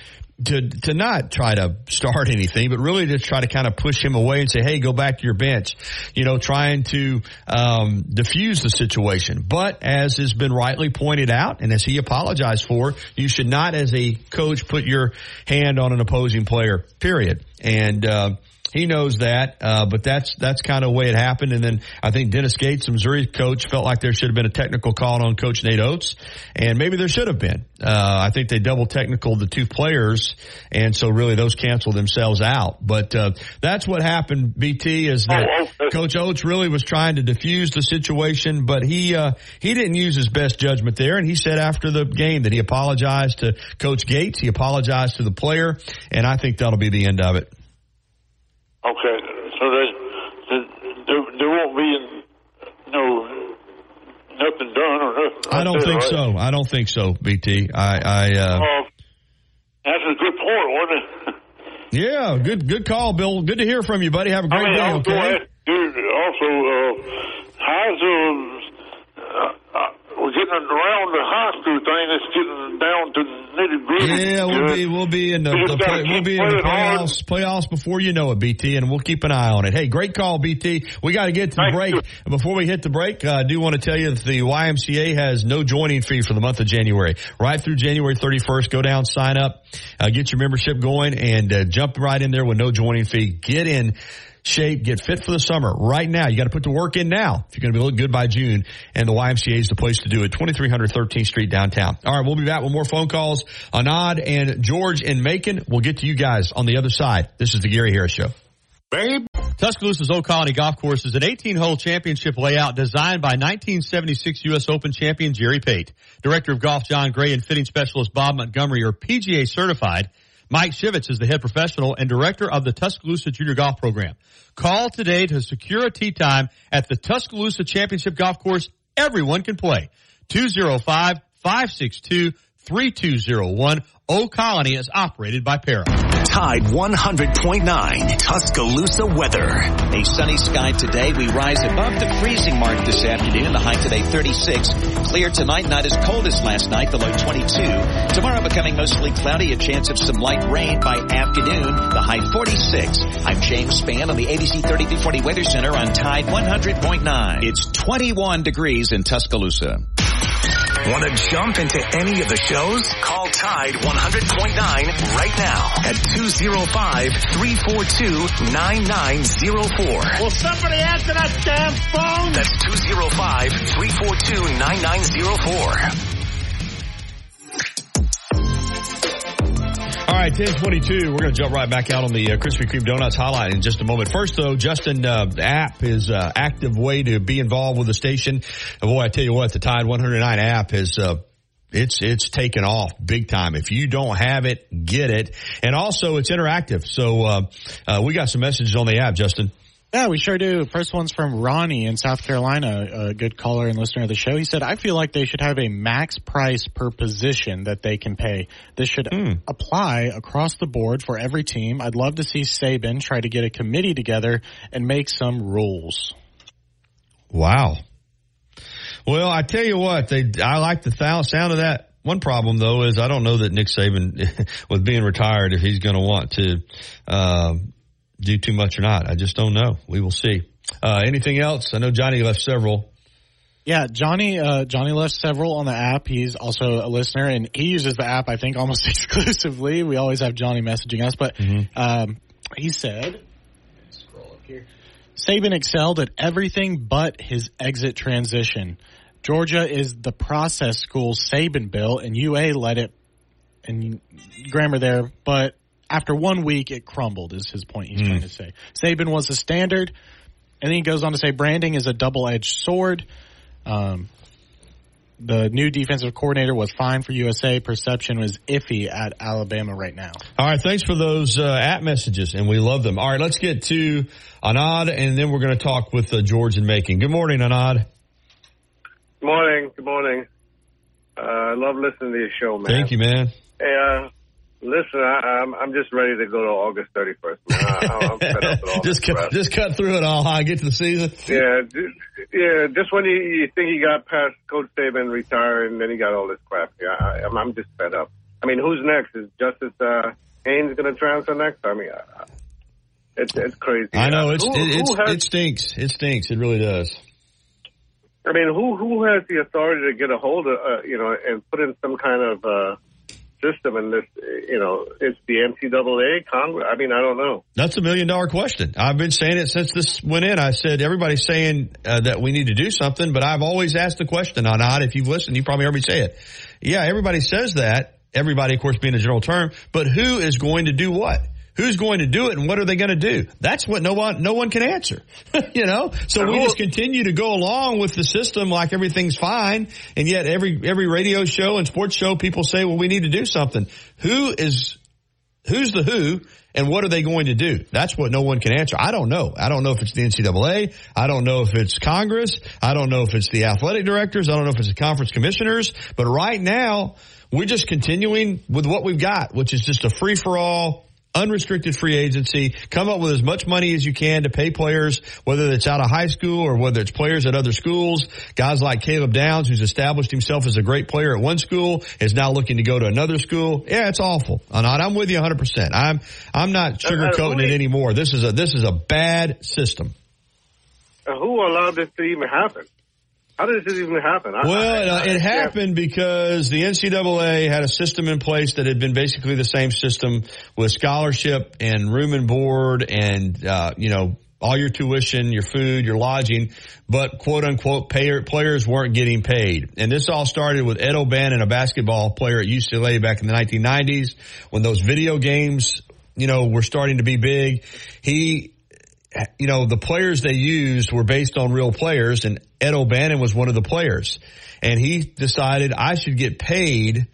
to to not try to start anything, but really just try to kind of push him away and say, "Hey, go back to your bench." You know, trying to um, diffuse the situation. But as has been rightly pointed out, and as he apologized for, you should not, as a coach, put your hand on an opposing player. Period. And uh, he knows that, uh, but that's that's kind of the way it happened. And then I think Dennis Gates, the Missouri coach, felt like there should have been a technical call on Coach Nate Oats, and maybe there should have been. Uh, I think they double technical the two players, and so really those canceled themselves out. But uh, that's what happened. BT is that Coach Oats really was trying to defuse the situation, but he uh, he didn't use his best judgment there, and he said after the game that he apologized to Coach Gates, he apologized to the player, and I think that'll be the end of it. Okay, so there, there, there won't be no nothing done or nothing. I don't think right? so. I don't think so, BT. I, I uh, Uh, that's a good point, wasn't it? yeah, good, good call, Bill. Good to hear from you, buddy. Have a great mean, day. Okay. ask also, uh, how's uh, uh, getting around the thing. It's getting down to nitty gritty. Yeah, we'll be we'll be in the, the play, we'll be in the playing hard. playoffs playoffs before you know it, BT, and we'll keep an eye on it. Hey, great call, BT. We got to get to the break. Before we hit the break, uh, I do want to tell you that the YMCA has no joining fee for the month of January, right through January 31st. Go down, sign up, uh, get your membership going, and uh, jump right in there with no joining fee. Get in shape, get fit for the summer right now. You got to put the work in now if you're going to be looking good by June. And the YMCA is the place to do it. 2300 13th Street downtown. All right, we'll be back with more phone calls. Anad and George and Macon. We'll get to you guys on the other side. This is the Gary Harris Show. Babe. Tuscaloosa's Old Colony Golf Course is an 18-hole championship layout designed by 1976 U.S. Open champion Jerry Pate. Director of Golf John Gray and fitting specialist Bob Montgomery are PGA certified. Mike Shivitz is the head professional and director of the Tuscaloosa Junior Golf Program. Call today to secure a tee time at the Tuscaloosa Championship Golf Course. Everyone can play. 205-562-3201. Old Colony is operated by Para. Tide 100.9 Tuscaloosa weather. A sunny sky today. We rise above the freezing mark this afternoon. The high today 36. Clear tonight, not as cold as last night, the low 22. Tomorrow becoming mostly cloudy, a chance of some light rain by afternoon, the high 46. I'm James Spann on the ABC 3340 Weather Center on Tide 100.9. It's 21 degrees in Tuscaloosa. Want to jump into any of the shows? Call Tide 100.9 right now at 205-342-9904. Will somebody answer that damn phone? That's 205-342-9904. All right, 1022. We're going to jump right back out on the uh, Krispy Kreme Donuts highlight in just a moment. First, though, Justin, uh, the app is uh, active way to be involved with the station. And boy, I tell you what, the Tide 109 app is uh, it's it's taken off big time. If you don't have it, get it. And also, it's interactive. So uh, uh, we got some messages on the app, Justin. Yeah, we sure do. First one's from Ronnie in South Carolina, a good caller and listener of the show. He said, I feel like they should have a max price per position that they can pay. This should apply across the board for every team. I'd love to see Saban try to get a committee together and make some rules. Wow. Well, I tell you what, they I like the thou- sound of that. One problem though is I don't know that Nick Saban, with being retired, if he's going to want to uh, do too much or not. I just don't know. We will see. Uh, anything else? I know Johnny left several. Yeah, Johnny. Uh, Johnny left several on the app. He's also a listener, and he uses the app. I think almost exclusively. We always have Johnny messaging us, but um, he said, "Scroll up here." Saban excelled at everything but his exit transition. Georgia is the process school Saban built, and UA let it. And grammar there, but after one week, it crumbled. Is his point? He's trying to say Saban was a standard, and then he goes on to say branding is a double-edged sword. Um, the new defensive coordinator was fine for USA. Perception was iffy at Alabama right now. All right, thanks for those uh, app messages, and we love them. All right, let's get to Anad, and then we're going to talk with uh, George and Macon. Good morning, Anad. Good morning. Good morning. Uh, I love listening to your show, man. Thank you, man. Hey, uh, listen, I, I'm I'm just ready to go to August 31st, man. I, I'm fed up just cut, just cut through it all. Huh? Get to the season. Yeah, yeah. Just when you, you think you got past Coach Saban retired, and then he got all this crap. Yeah, I, I'm, I'm just fed up. I mean, who's next? Is Justice uh, Haynes going to transfer next? I mean, uh, it's it's crazy. I know it's Who- it, it's who has- it stinks. It stinks. It really does. I mean, who who has the authority to get a hold of uh, you know and put in some kind of uh, system in this? You know, it's the NCAA, Congress. I mean, I don't know. That's a million dollar question. I've been saying it since this went in. I said everybody's saying uh, that we need to do something, but I've always asked the question. On odd, if you've listened, you probably heard me say it. Yeah, everybody says that. Everybody, of course, being a general term, but who is going to do what? Who's going to do it and what are they going to do? That's what no one, no one can answer. you know? So we just continue to go along with the system like everything's fine. And yet every, every radio show and sports show, people say, well, we need to do something. Who is, who's the who and what are they going to do? That's what no one can answer. I don't know. I don't know if it's the NCAA. I don't know if it's Congress. I don't know if it's the athletic directors. I don't know if it's the conference commissioners. But right now, we're just continuing with what we've got, which is just a free for all, unrestricted free agency. Come up with as much money as you can to pay players, whether it's out of high school or whether it's players at other schools. Guys like Caleb Downs, who's established himself as a great player at one school, is now looking to go to another school. Yeah, it's awful. And I'm with you 100%. I'm, I'm not sugarcoating it anymore. This is a, this is a bad system. Uh, who allowed this to even happen? How did this even happen? I- Well, I- uh, it happened because the NCAA had a system in place that had been basically the same system with scholarship and room and board and, uh, you know, all your tuition, your food, your lodging, but quote unquote payer, players weren't getting paid. And this all started with Ed O'Bannon, a basketball player at UCLA back in the 1990s when those video games, you know, were starting to be big. He, you know, the players they used were based on real players and Ed O'Bannon was one of the players. And he decided I should get paid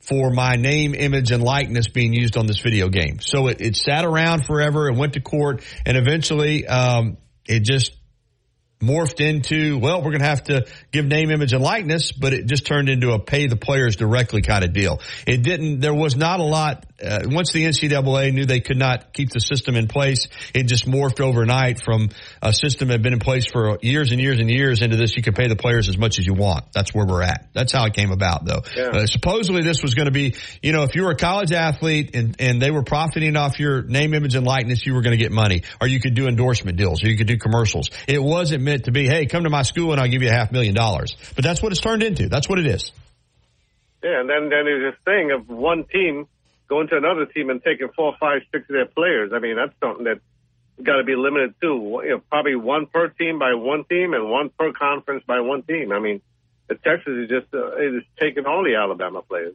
for my name, image, and likeness being used on this video game. So it, it sat around forever and went to court and eventually, um, it just morphed into, well, we're going to have to give name, image, and likeness, but it just turned into a pay the players directly kind of deal. It didn't, there was not a lot, uh, once the NCAA knew they could not keep the system in place, it just morphed overnight from a system that had been in place for years and years and years into this, you can pay the players as much as you want. That's where we're at. That's how it came about though. Yeah. Uh, supposedly this was going to be, you know, if you were a college athlete and, and they were profiting off your name, image, and likeness, you were going to get money, or you could do endorsement deals, or you could do commercials. It wasn't meant to be, hey, come to my school and I'll give you a half million dollars. But that's what it's turned into. That's what it is. Yeah, and then then there's this thing of one team going to another team and taking four, five, six of their players. I mean, that's something that got to be limited to. You know, probably one per team by one team and one per conference by one team. I mean, the Texas is just uh, is taking all the Alabama players.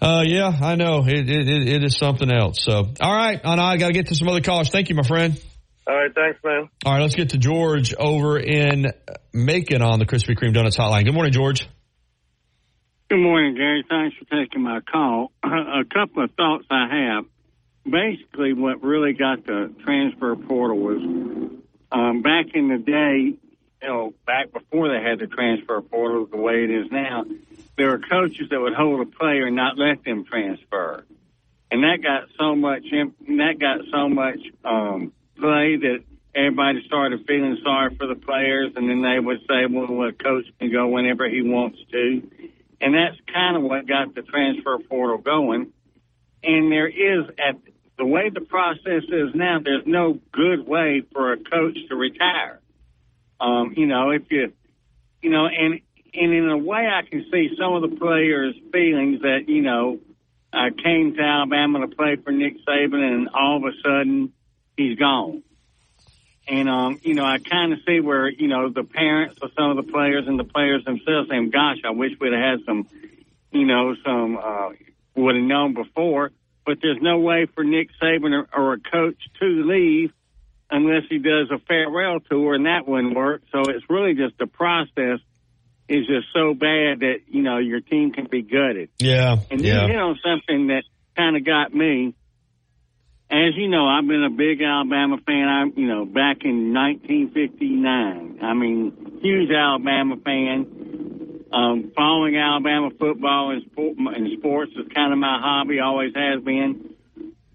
Uh, yeah, I know. It, it, it, it is something else. So, all right. Anna, I got to get to some other callers. Thank you, my friend. All right, thanks, man. All right, let's get to George over in Macon on the Krispy Kreme Donuts hotline. Good morning, George. Good morning, Gary. Thanks for taking my call. A couple of thoughts I have. Basically, what really got the transfer portal was um, back in the day, you know, back before they had the transfer portal the way it is now, there were coaches that would hold a player and not let them transfer. And that got so much, that got so much um, play that everybody started feeling sorry for the players, and then they would say, "Well, a coach can go whenever he wants to," and that's kind of what got the transfer portal going. And there is, at the way the process is now, there's no good way for a coach to retire. Um, you know, if you, you know, and and in a way, I can see some of the players' feelings that you know, I came to Alabama to play for Nick Saban, and all of a sudden he's gone. And um, you know, I kind of see where you know the parents of some of the players and the players themselves saying, "Gosh, I wish we'd have had some, you know, some uh, would have known before." But there's no way for Nick Saban or, or a coach to leave unless he does a farewell tour, and that wouldn't work. So it's really just the process is just so bad that you know your team can be gutted. Yeah, And yeah. you on something that kind of got me. As you know, I've been a big Alabama fan. I'm, you know, back in 1959. I mean, huge Alabama fan. Um, following Alabama football and, sport, and sports is kind of my hobby, always has been.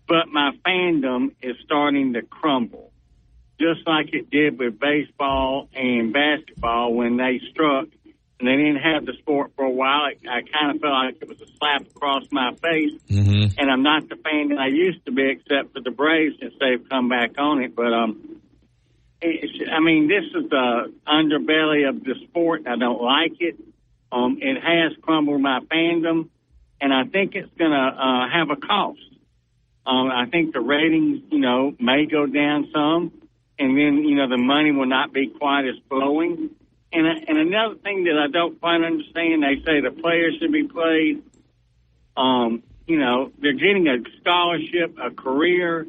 But my fandom is starting to crumble, just like it did with baseball and basketball when they struck and they didn't have the sport for a while. I, I kind of felt like it was a slap across my face. Mm-hmm. And I'm not the fan that I used to be, except for the Braves since they've come back on it. But um, it's, I mean, this is the underbelly of the sport. I don't like it. Um, it has crumbled my fandom, and I think it's going to uh, have a cost. Um, I think the ratings, you know, may go down some, and then you know the money will not be quite as flowing. And and another thing that I don't quite understand, they say the players should be played. Um, you know, they're getting a scholarship, a career,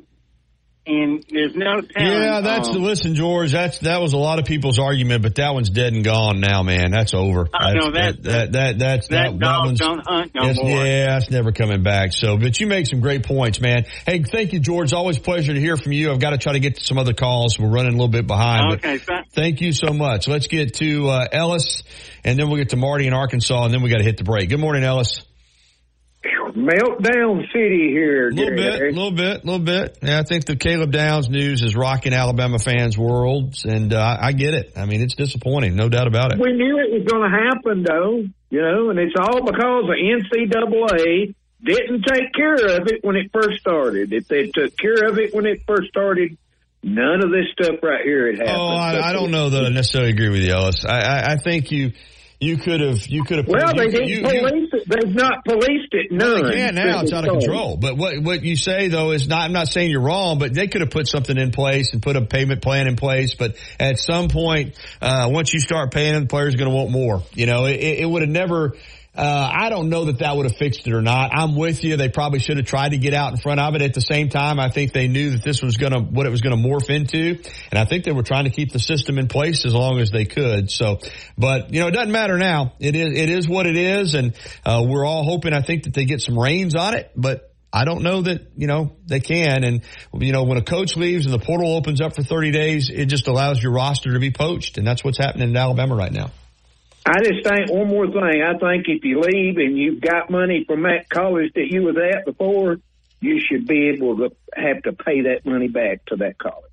and there's no. Yeah, that's um, the listen, George. That's that was a lot of people's argument, but that one's dead and gone now, man. That's over. I That's, know that- that, that that's that that, dog one's don't hunt no more. Yeah, that's never coming back. So, but you make some great points, man. Hey, thank you, George. Always a pleasure to hear from you. I've got to try to get to some other calls. We're running a little bit behind. Okay, th- Thank you so much. Let's get to uh, Ellis, and then we'll get to Marty in Arkansas, and then we got to hit the break. Good morning, Ellis. Meltdown City here. A little bit, a little bit, a little bit. Yeah, I think the Caleb Downs news is rocking Alabama fans' worlds, and uh, I get it. I mean, it's disappointing, no doubt about it. We knew it was going to happen, though, you know, and it's all because the NCAA didn't take care of it when it first started. If they took care of it when it first started, none of this stuff right here had happened. Oh, I, I don't know that I necessarily agree with you, Ellis. I, I, I think you you could have you could have. Well, you, they didn't you- you- police it. They've not policed it. No, Well, they can now. since It's out of control. But what what you say though is not. I'm not saying you're wrong, but they could have put something in place and put a payment plan in place. But at some point, uh, once you start paying, the players going to want more. You know, it, it would have never. Uh, I don't know that that would have fixed it or not. I'm with you. They probably should have tried to get out in front of it. At the same time, I think they knew that this was going to, what it was going to morph into. And I think they were trying to keep the system in place as long as they could. So, but you know, it doesn't matter now. It is, it is what it is. And, uh, we're all hoping, I think that they get some reins on it, but I don't know that, you know, they can. And, you know, when a coach leaves and the portal opens up for 30 days, it just allows your roster to be poached. And that's what's happening in Alabama right now. I just think one more thing. I think if you leave and you've got money from that college that you was at before, you should be able to have to pay that money back to that college.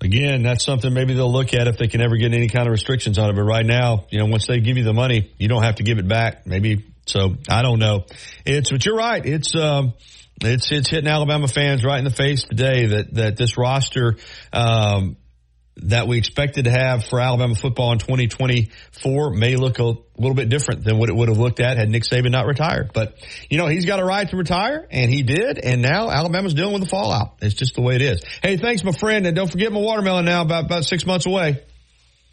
Again, that's something maybe they'll look at if they can ever get any kind of restrictions on it. But right now, you know, once they give you the money, you don't have to give it back. Maybe so. I don't know. It's but you're right. It's um, it's it's hitting Alabama fans right in the face today that that this roster um, that we expected to have for Alabama football in 2024 may look a little bit different than what it would have looked at had Nick Saban not retired. But, you know, he's got a right to retire and he did. And now Alabama's dealing with the fallout. It's just the way it is. Hey, thanks, my friend. And don't forget my watermelon now about, about six months away.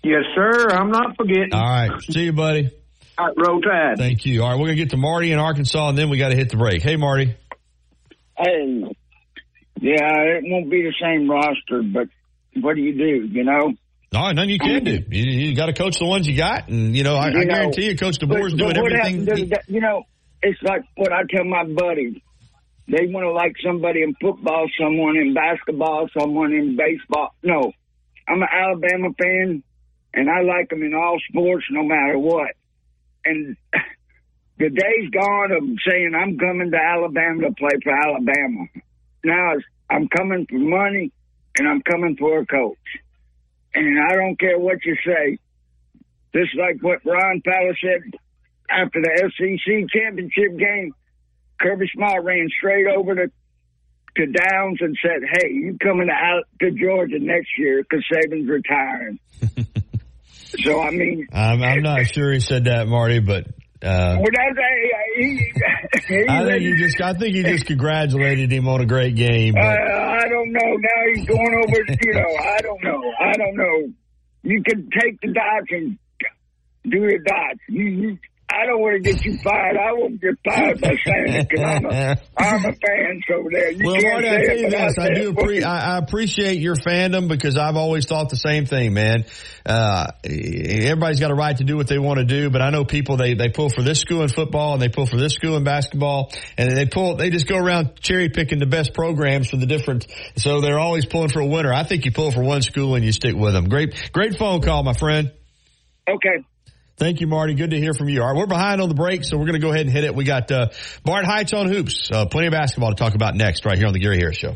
Yes, sir. I'm not forgetting. All right. See you, buddy. All right, roll tide. Thank you. All right. We're going to get to Marty in Arkansas and then we got to hit the break. Hey, Marty. Hey, yeah, it won't be the same roster, but what do you do? You know, No, nothing you can do. Um, you, you got to coach the ones you got. And, you know, I, You I know, guarantee you, Coach DeBoer's doing everything. to you know, it's like what I tell my buddies. They want to like somebody in football, someone in basketball, someone in baseball. No, I'm an Alabama fan, and I like them in all sports, no matter what. And the day's gone of saying I'm coming to Alabama to play for Alabama. Now I'm coming for money, and I'm coming for a coach. And I don't care what you say. Just like what Ron Fowler said after the SEC championship game, Kirby Smart ran straight over to to Downs and said, "Hey, you coming out to Georgia next year because Saban's retiring." so I mean, I'm, I'm not sure he said that, Marty, but uh, well, that's, he, I think he just I think he just congratulated him on a great game. Uh, I don't know. Now he's going over. You know, I don't know. I don't know. You can take the dots and do the dots. You, you, I don't want to get you fired. I won't get fired by saying it because I'm a, I'm a fan over there. You well, Marty, I tell you this, I say do appre- I, I appreciate your fandom because I've always thought the same thing, man. Uh, everybody's got a right to do what they want to do, but I know people they they pull for this school in football and they pull for this school in basketball, and they pull they just go around cherry picking the best programs for the different. So they're always pulling for a winner. I think you pull for one school and you stick with them. Great, great phone call, my friend. Okay. Thank you, Marty. Good to hear from you. All right, we're behind on the break, so we're going to go ahead and hit it. We got uh, Bart Heights on hoops. Uh, plenty of basketball to talk about next, right here on the Gary Harris Show.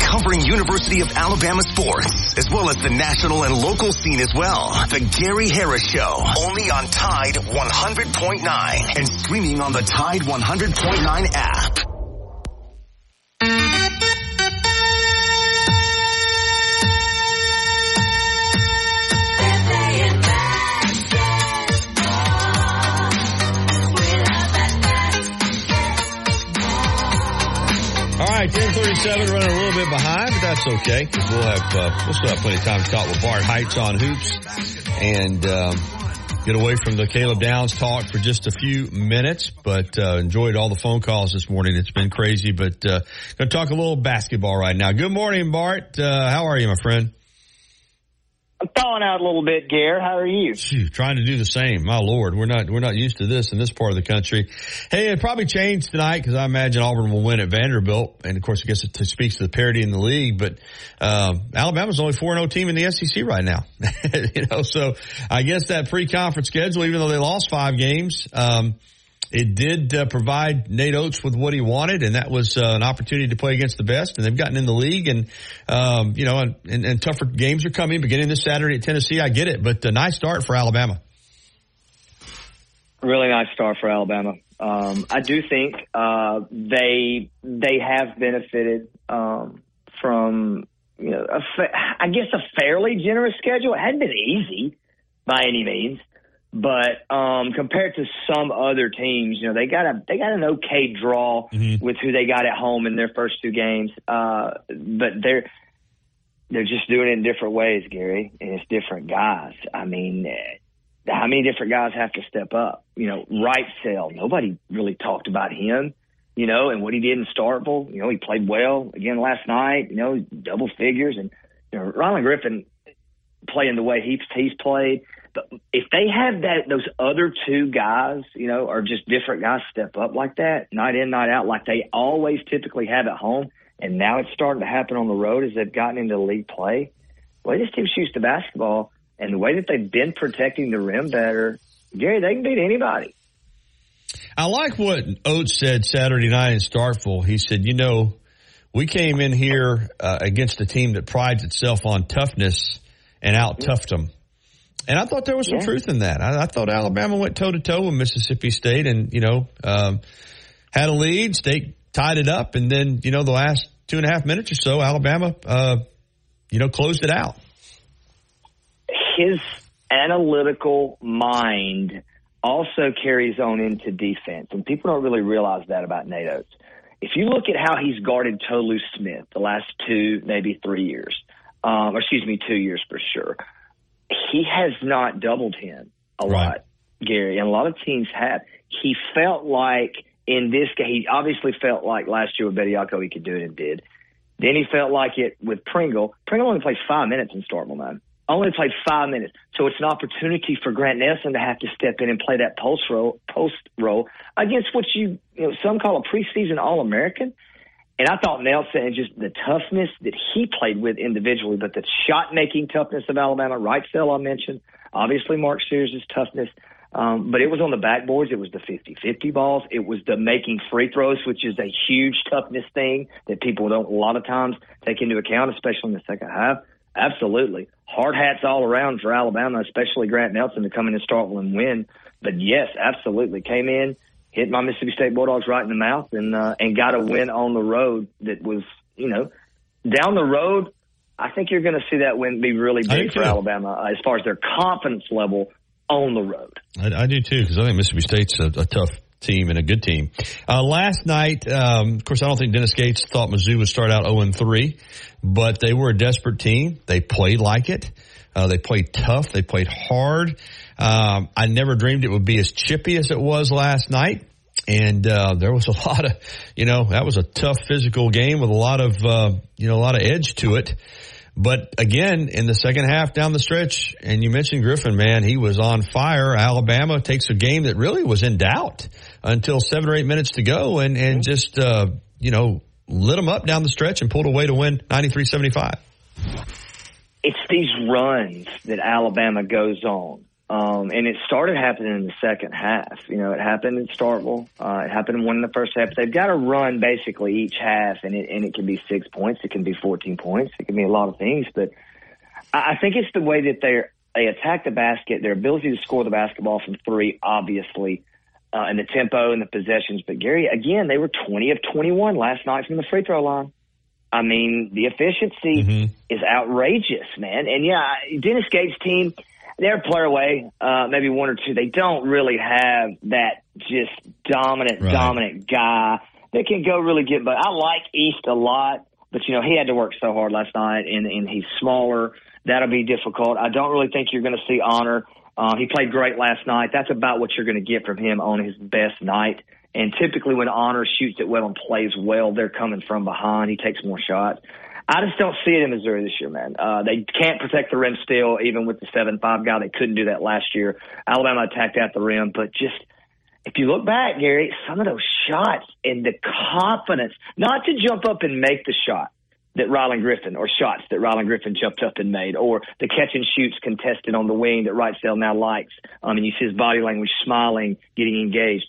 covering University of Alabama sports, as well as the national and local scene as well. The Gary Harris Show, only on Tide 100.9 and streaming on the Tide 100.9 app. 1037 running a little bit behind, but that's okay. We'll have, uh, we'll still have plenty of time to talk with Bart Heights on hoops and, um, get away from the Caleb Downs talk for just a few minutes, but, uh, enjoyed all the phone calls this morning. It's been crazy, but, uh, gonna talk a little basketball right now. Good morning, Bart. Uh, how are you, my friend? Thawing out a little bit, Gare. How are you? Phew, trying to do the same. My lord, we're not we're not used to this in this part of the country. Hey, it probably changed tonight because I imagine Auburn will win at Vanderbilt, and of course, I guess it speaks to the parity in the league. But um, Alabama's only four zero team in the SEC right now. you know, so I guess that pre-conference schedule, even though they lost five games. Um, it did uh, provide Nate Oats with what he wanted, and that was uh, an opportunity to play against the best. And they've gotten in the league, and um, you know, and, and, tougher games are coming, beginning this Saturday at Tennessee. I get it, but a nice start for Alabama. Really nice start for Alabama. Um, I do think uh, they they have benefited um, from you know, fa- I guess a fairly generous schedule. It hadn't been easy by any means. But um, compared to some other teams, you know, they got a they got an okay draw mm-hmm. with who they got at home in their first two games. Uh, but they're they're just doing it in different ways, Gary, and it's different guys. I mean, how many different guys have to step up? You know, right sale. Nobody really talked about him. You know, and what he did in Starkville. You know, he played well again last night. You know, double figures, and you know, Rylan Griffin playing the way he's he's played if they have that, those other two guys, you know, are just different guys step up like that, night in, night out, like they always typically have at home, and now it's starting to happen on the road as they've gotten into league play. The way this team shoots the basketball and the way that they've been protecting the rim better, Gary, they can beat anybody. I like what Oats said Saturday night in Starkville. He said, you know, we came in here uh, against a team that prides itself on toughness and out toughed them. And I thought there was some yeah. truth in that. I, I, thought Alabama went toe to toe with Mississippi State and, you know, um, had a lead. State tied it up. And then, you know, the last two and a half minutes or so, Alabama, uh, you know, closed it out. His analytical mind also carries on into defense. And people don't really realize that about Nate Oats. If you look at how he's guarded Tolu Smith the last two, maybe three years, um, or excuse me, two years for sure he has not doubled him a right. lot, Gary, and a lot of teams have. He felt like in this game, he obviously felt like last year with Bediako he could do it and did. Then he felt like it with Pringle. Pringle only played five minutes in Starkville, man. Only played five minutes. So it's an opportunity for Grant Nelson to have to step in and play that post role, post role against what you, you know, some call a preseason All American. And I thought Nelson and just the toughness that he played with individually, but the shot making toughness of Alabama, Wrightsell I mentioned, obviously Mark Sears' toughness. Um, but it was on the backboards. It was the 50-50 balls. It was the making free throws, which is a huge toughness thing that people don't a lot of times take into account, especially in the second half. Absolutely. Hard hats all around for Alabama, especially Grant Nelson to come in and start and win. But yes, absolutely. Came in, hit my Mississippi State Bulldogs right in the mouth and uh, and got a win on the road that was you know down the road. I think you're going to see that win be really big for Alabama uh, as far as their confidence level on the road. I, I do too because I think Mississippi State's a, a, tough team and a good team. Uh, last night, um, of course, I don't think Dennis Gates thought Mizzou would start out 0 3, but they were a desperate team. They played like it. Uh, they played tough. They played hard. Um, I never dreamed it would be as chippy as it was last night. and uh, there was a lot of, you know, that was a tough physical game with a lot of, uh, you know, a lot of edge to it. But again, in the second half down the stretch, and you mentioned Griffin, man, he was on fire. Alabama takes a game that really was in doubt until seven or eight minutes to go and, and just, uh, you know, lit them up down the stretch and pulled away to win 93-75. It's these runs that Alabama goes on. Um, and it started happening in the second half. You know, it happened in Starkville. Uh, it happened in one in the first half. They've got to run basically each half, and it, and it can be six points. It can be 14 points. It can be a lot of things. But I, I think it's the way that they they attack the basket, their ability to score the basketball from three, obviously, uh, and the tempo and the possessions. But Gary, again, they were 20 of 21 last night from the free throw line. I mean, the efficiency mm-hmm. is outrageous, man. And yeah, Dennis Gates' team – they're a player away, uh, maybe one or two. They don't really have that just dominant, right. dominant guy that can go really get. But I like East a lot, but you know he had to work so hard last night, and and he's smaller. That'll be difficult. I don't really think you're going to see Honor. Uh, he played great last night. That's about what you're going to get from him on his best night. And typically, when Honor shoots it well and plays well, they're coming from behind. He takes more shots. I just don't see it in Missouri this year, man. Uh, they can't protect the rim still, even with the seven-five guy. They couldn't do that last year. Alabama attacked at the rim, but just if you look back, Gary, some of those shots and the confidence, not to jump up and make the shot that Rylan Griffin, or shots that Rylan Griffin jumped up and made, or the catch and shoots contested on the wing that Wrightsell now likes. Um, and you see his body language smiling, getting engaged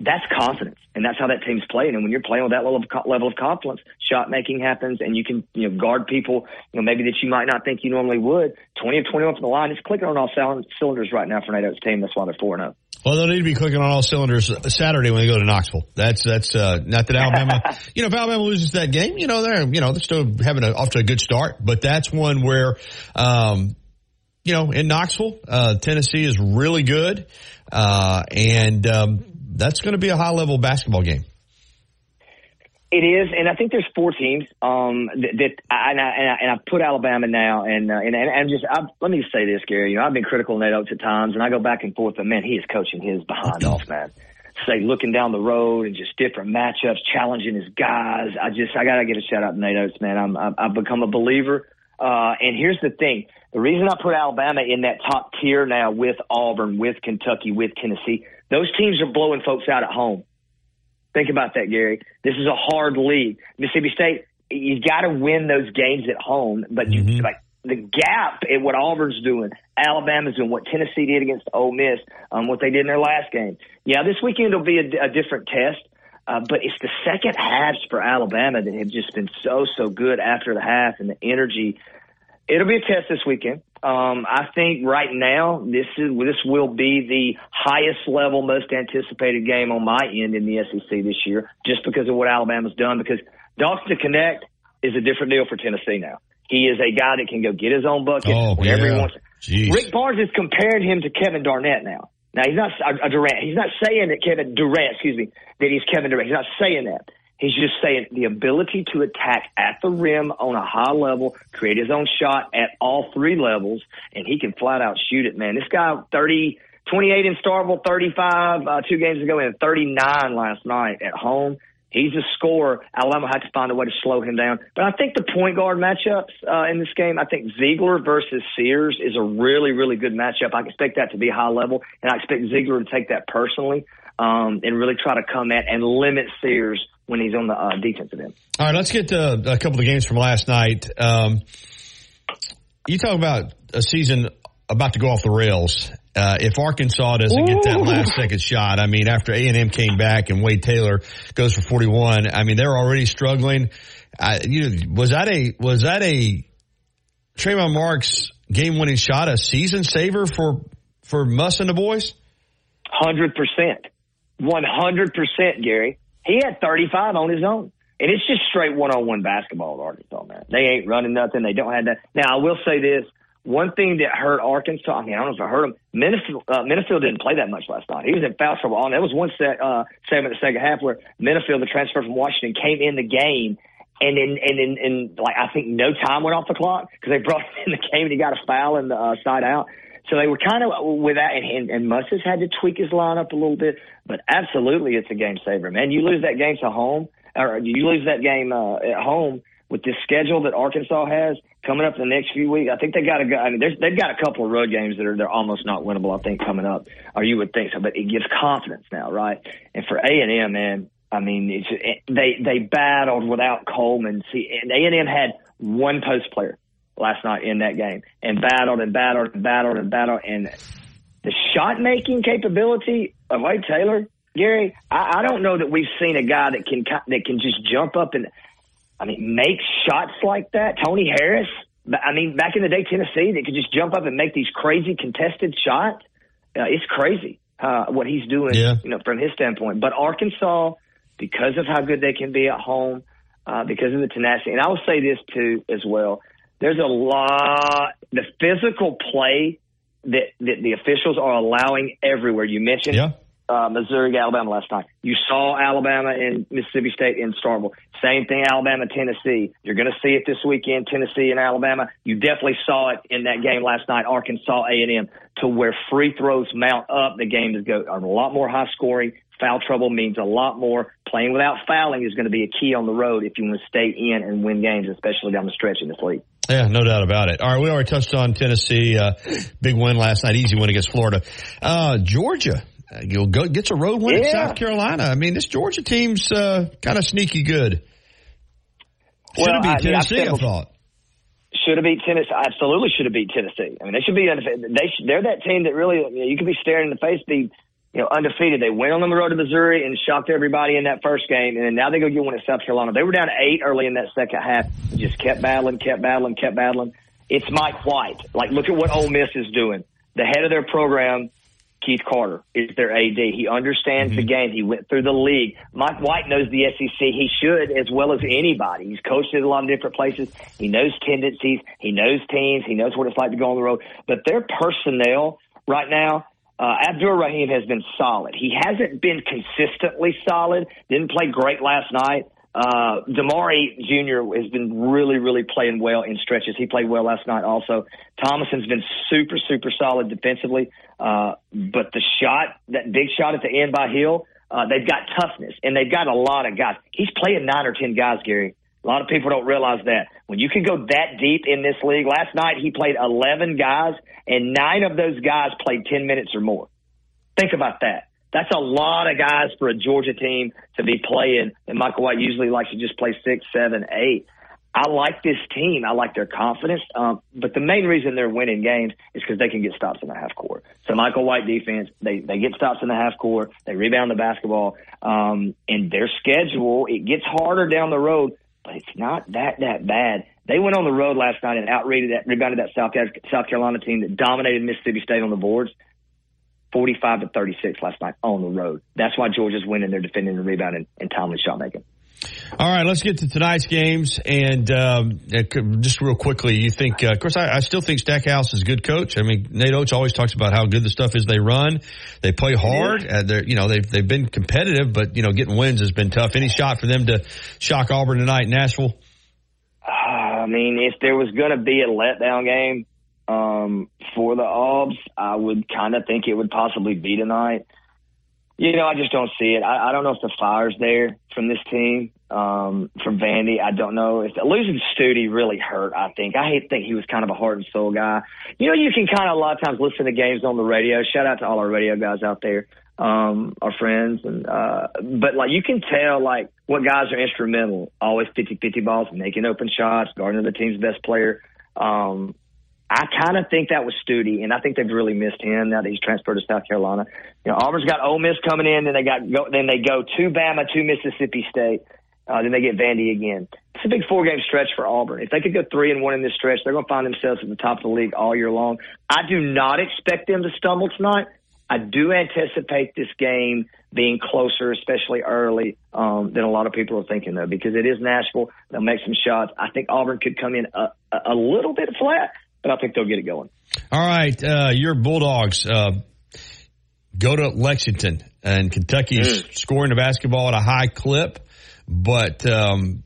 that's confidence, and that's how that team's playing. And when you're playing with that level of level of confidence, shot making happens, and you can you know guard people, you know maybe that you might not think you normally would. Twenty of twenty one from the line, it's clicking on all cylinders right now for Nate's team. That's why they're four zero. Oh. Well, they'll need to be clicking on all cylinders Saturday when they go to Knoxville. That's that's uh, not that Alabama. you know, if Alabama loses that game, you know they're you know they're still having a, off to a good start, but that's one where. Um, you know, in Knoxville, uh, Tennessee is really good, uh, and um, that's going to be a high level basketball game. It is, and I think there's four teams um, that, that and, I, and, I, and I put Alabama now, and uh, and, and just I, let me say this, Gary. You know, I've been critical of Nate Oats at times, and I go back and forth, but man, he is coaching his behind off, man. Say looking down the road and just different matchups, challenging his guys. I just I gotta give a shout out to Nate Oats, man. I'm I've become a believer. Uh, and here's the thing: the reason I put Alabama in that top tier now with Auburn, with Kentucky, with Tennessee, those teams are blowing folks out at home. Think about that, Gary. This is a hard league. Mississippi State, you got to win those games at home, but you mm-hmm. like the gap in what Auburn's doing, Alabama's doing, what Tennessee did against Ole Miss, um, what they did in their last game. Yeah, this weekend will be a, a different test, uh, but it's the second halves for Alabama that have just been so so good after the half and the energy. It'll be a test this weekend. Um, I think right now this is this will be the highest level, most anticipated game on my end in the SEC this year, just because of what Alabama's done. Because Dalton Knecht is a different deal for Tennessee now. He is a guy that can go get his own bucket oh, whenever yeah. he wants. Jeez. Rick Barnes has compared him to Kevin Garnett now. Now he's not a, a Durant. He's not saying that Kevin Durant, excuse me, that he's Kevin Durant. He's not saying that. He's just saying the ability to attack at the rim on a high level, create his own shot at all three levels, and he can flat out shoot it, man. This guy, 30, 28 in Starkville, 35 uh, two games ago, and 39 last night at home. He's a scorer. Alabama had to find a way to slow him down. But I think the point guard matchups uh, in this game, I think Zeigler versus Sears is a really, really good matchup. I expect that to be high level, and I expect Zeigler to take that personally um, and really try to come at and limit Sears when he's on the uh, defensive end. All right, let's get to a couple of games from last night. Um, you talk about a season about to go off the rails. Uh, if Arkansas doesn't Ooh. get that last second shot, I mean, after A and M came back and Wade Taylor goes for forty one, I mean, they're already struggling. I, you know, was that a was that a Tramon Mark's game winning shot a season saver for for Muss and the boys? Hundred percent, one hundred percent, Gary. He had 35 on his own. And it's just straight one on one basketball at Arkansas, man. They ain't running nothing. They don't have that. Now, I will say this. One thing that hurt Arkansas, I mean, I don't know if I hurt him, Menifield, uh, didn't play that much last night. He was in foul trouble. And there was one set, uh, segment in the second half where Menifield, the transfer from Washington, came in the game and then and then and like I think no time went off the clock because they brought him in the game and he got a foul in the uh, side out. So they were kind of with that, and, and, and has had to tweak his lineup a little bit, but absolutely it's a game saver, man. You lose that game to home, or you lose that game uh, at home with this schedule that Arkansas has coming up in the next few weeks. I think they got a, I mean, they've got a couple of road games that are they're almost not winnable. I think coming up, or you would think so, but it gives confidence now, right? And for A and M, man, I mean, it's, it, they they battled without Coleman. See, and A and M had one post player last night in that game, and battled and battled and battled and battled, and the shot making capability of Wade Taylor, Gary, I, I don't know that we've seen a guy that can that can just jump up and, I mean, make shots like that. Tony Harris, I mean, back in the day, Tennessee, they could just jump up and make these crazy contested shots. Uh, it's crazy uh, what he's doing, Yeah. you know, from his standpoint. But Arkansas, because of how good they can be at home, uh, because of the tenacity, and I will say this too as well. There's a lot the physical play that, that the officials are allowing everywhere. You mentioned uh, Missouri, Alabama last night. You saw Alabama and Mississippi State in Starkville. Same thing, Alabama, Tennessee. You're going to see it this weekend, Tennessee and Alabama. You definitely saw it in that game last night, Arkansas A&M, to where free throws mount up. The game is go a lot more high scoring. Foul trouble means a lot more. Playing without fouling is going to be a key on the road if you want to stay in and win games, especially down the stretch in this league. Yeah, no doubt about it. All right, we already touched on Tennessee. Uh, big win last night, easy win against Florida. Uh, Georgia, uh, you'll go gets a road win at Yeah. South Carolina. I mean, this Georgia team's uh, kind of sneaky good. Should Well, have beat I- I Tennessee, I, thought. Should have beat Tennessee. Absolutely should have beat Tennessee. I mean, they should be. They should, they're that team that really you, know, you could be staring in the face, be you know undefeated. They went on the road to Missouri and shocked everybody in that first game, and then now they go get one at South Carolina. They were down eight early in that second half. Just kept battling, kept battling, kept battling. It's Mike White. Like, look at what Ole Miss is doing. The head of their program Keith Carter is their AD. He understands the mm-hmm. game. He went through the league. Mike White knows the SEC. He should as well as anybody. He's coached at a lot of different places. He knows tendencies. He knows teams. He knows what it's like to go on the road. But their personnel right now, uh, Abdur-Rahim has been solid. He hasn't been consistently solid. Didn't play great last night. Uh, Demary Jr. has been really, really playing well in stretches. He played well last night also. Thomasson's been super, super solid defensively. Uh, but the shot, that big shot at the end by Hill, uh, they've got toughness and they've got a lot of guys. He's playing nine or 10 guys, Gary. A lot of people don't realize that. When you can go that deep in this league, last night he played 11 guys and nine of those guys played 10 minutes or more. Think about that. That's a lot of guys for a Georgia team to be playing. And Michael White usually likes to just play six, seven, eight. I like this team. I like their confidence. Um, but the main reason they're winning games is because they can get stops in the half court. So Michael White defense, they, they get stops in the half court. They rebound the basketball. Um, and their schedule, it gets harder down the road, but it's not that, that bad. They went on the road last night and outrated that, rebounded that South, South Carolina team that dominated Mississippi State on the boards. 45 to 36 last night on the road. That's why Georgia's winning. They're defending and rebounding and timely shot making. All right, let's get to tonight's games. And um, uh, just real quickly, you think, uh, of course, I, I still think Stackhouse is a good coach. I mean, Nate Oats always talks about how good the stuff is they run. They play hard. Uh, they're, you know, they've, they've been competitive, but, you know, getting wins has been tough. Any shot for them to shock Auburn tonight in Nashville? I mean, if there was going to be a letdown game um, for the Aubs, I would kind of think it would possibly be tonight. You know, I just don't see it. I, I don't know if the fire's there from this team, um, from Vandy. I don't know if losing Studi really hurt. I think I think he was kind of a heart and soul guy. You know, you can kind of a lot of times listen to games on the radio. Shout out to all our radio guys out there, um, our friends, and uh, but like you can tell like what guys are instrumental. Always 50-50 balls, making open shots, guarding the team's best player. Um, I kind of think that was Studi, and I think they've really missed him now that he's transferred to South Carolina. You know, Auburn's got Ole Miss coming in, then they got go, then they go to Bama, to Mississippi State, uh, then they get Vandy again. It's a big four game stretch for Auburn. If they could go three and one in this stretch, they're going to find themselves at the top of the league all year long. I do not expect them to stumble tonight. I do anticipate this game being closer, especially early, um, than a lot of people are thinking, though, because it is Nashville. They'll make some shots. I think Auburn could come in a, a, little bit flat, but I think they'll get it going. All right, uh, your Bulldogs uh, go to Lexington, and Kentucky's scoring the basketball at a high clip, but um,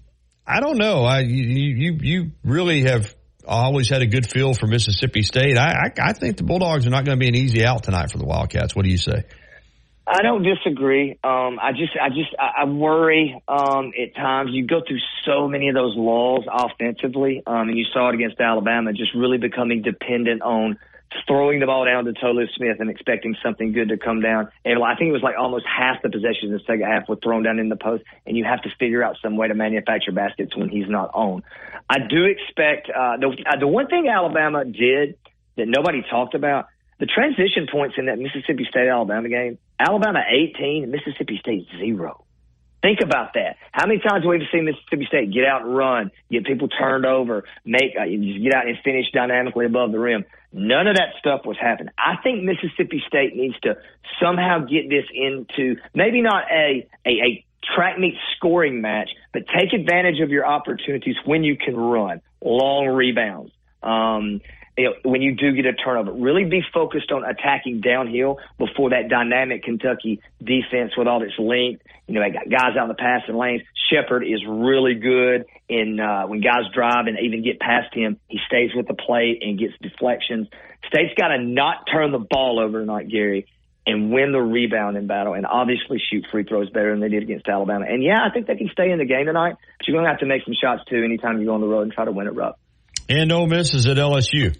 I don't know. I you you you really have always had a good feel for Mississippi State. I, I, I think the Bulldogs are not going to be an easy out tonight for the Wildcats. What do you say? I don't disagree. Um, I just, I just, I, I worry um, at times. You go through so many of those lulls offensively, um, and you saw it against Alabama, just really becoming dependent on throwing the ball down to Tolu Smith and expecting something good to come down. And I think it was like almost half the possessions in the second half were thrown down in the post, and you have to figure out some way to manufacture baskets when he's not on. I do expect uh, the uh, the one thing Alabama did that nobody talked about the transition points in that Mississippi State Alabama game, Alabama 18, Mississippi State zero. Think about that. How many times have we've seen Mississippi State get out and run, get people turned over, make uh, get out and finish dynamically above the rim. None of that stuff was happening. I think Mississippi State needs to somehow get this into maybe not a a, a track meet scoring match, but take advantage of your opportunities when you can run long rebounds. Um, you know, when you do get a turnover, really be focused on attacking downhill before that dynamic Kentucky defense with all its length. You know, they got guys out in the passing lanes. Sheppard is really good in uh, when guys drive and even get past him. He stays with the plate and gets deflections. State's got to not turn the ball over tonight, Gary, and win the rebound in battle, and obviously shoot free throws better than they did against Alabama. And yeah, I think they can stay in the game tonight, but you're going to have to make some shots too anytime you go on the road and try to win it rough. And Ole Miss is at LSU.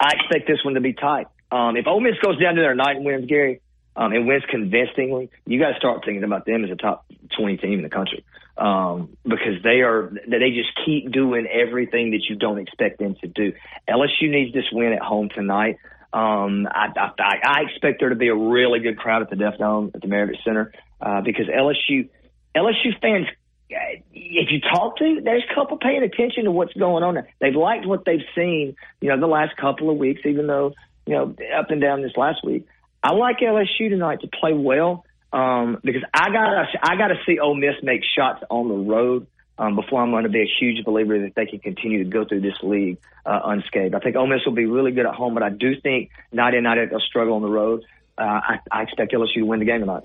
I expect this one to be tight. Um, if Ole Miss goes down to their night and wins, Gary, um, and wins convincingly, you got to start thinking about them as a top 20 team in the country. Um, because they are, they just keep doing everything that you don't expect them to do. LSU needs this win at home tonight. Um, I, I, I expect there to be a really good crowd at the Deaf Dome at the Maravich Center, uh, because LSU, LSU fans if you talk to, there's a couple paying attention to what's going on. They've liked what they've seen, you know, the last couple of weeks, even though, you know, up and down this last week. I like LSU tonight to play well, um, because I gotta, I gotta see Ole Miss make shots on the road, um, before I'm going to be a huge believer that they can continue to go through this league, uh, unscathed. I think Ole Miss will be really good at home, but I do think night in, night out, they'll struggle on the road. Uh, I, I expect LSU to win the game tonight.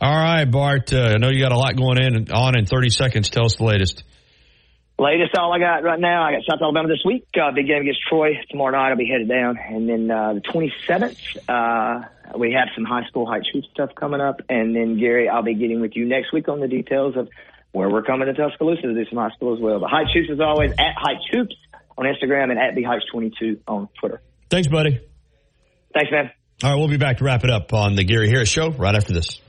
All right, Bart. Uh, I know you got a lot going in on in 30 seconds. Tell us the latest. Latest, all I got right now, I got South Alabama this week. Uh, big game against Troy tomorrow night. I'll be headed down, and then uh, the 27th, uh, we have some high school high shoot stuff coming up, and then Gary, I'll be getting with you next week on the details of where we're coming to Tuscaloosa to do some high school as well. But high shoots is always at high shoots on Instagram and at the heights 22 on Twitter. Thanks, buddy. Thanks, man. All right, we'll be back to wrap it up on the Gary Harris Show right after this.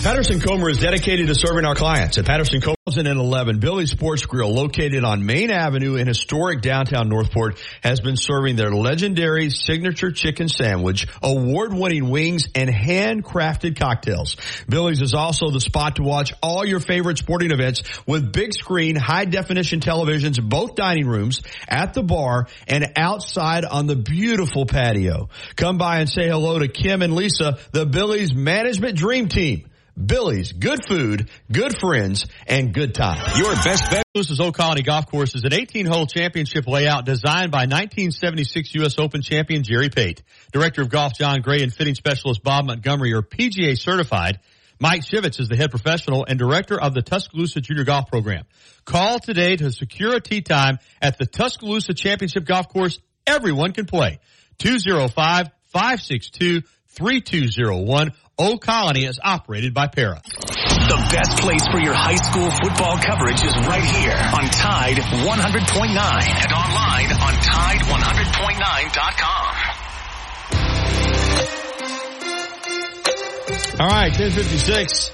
Patterson Comer is dedicated to serving our clients. At Patterson Comer 2011, Billy's Sports Grill, located on Main Avenue in historic downtown Northport, has been serving their legendary signature chicken sandwich, award-winning wings, and handcrafted cocktails. Billy's is also the spot to watch all your favorite sporting events with big screen, high definition televisions, both dining rooms, at the bar, and outside on the beautiful patio. Come by and say hello to Kim and Lisa, the Billy's management dream team. Billy's, good food, good friends, and good time. Your best bet. Lewis's Old Colony Golf Course is an 18-hole championship layout designed by 1976 U.S. Open champion Jerry Pate. Director of Golf John Gray and fitting specialist Bob Montgomery are PGA certified. Mike Shivitz is the head professional and director of the Tuscaloosa Junior Golf Program. Call today to secure a tee time at the Tuscaloosa Championship Golf Course. Everyone can play. 205-562-3201 Old Colony is operated by Para. The best place for your high school football coverage is right here on Tide 100.9 and online on Tide100.9.com. All right, 1056.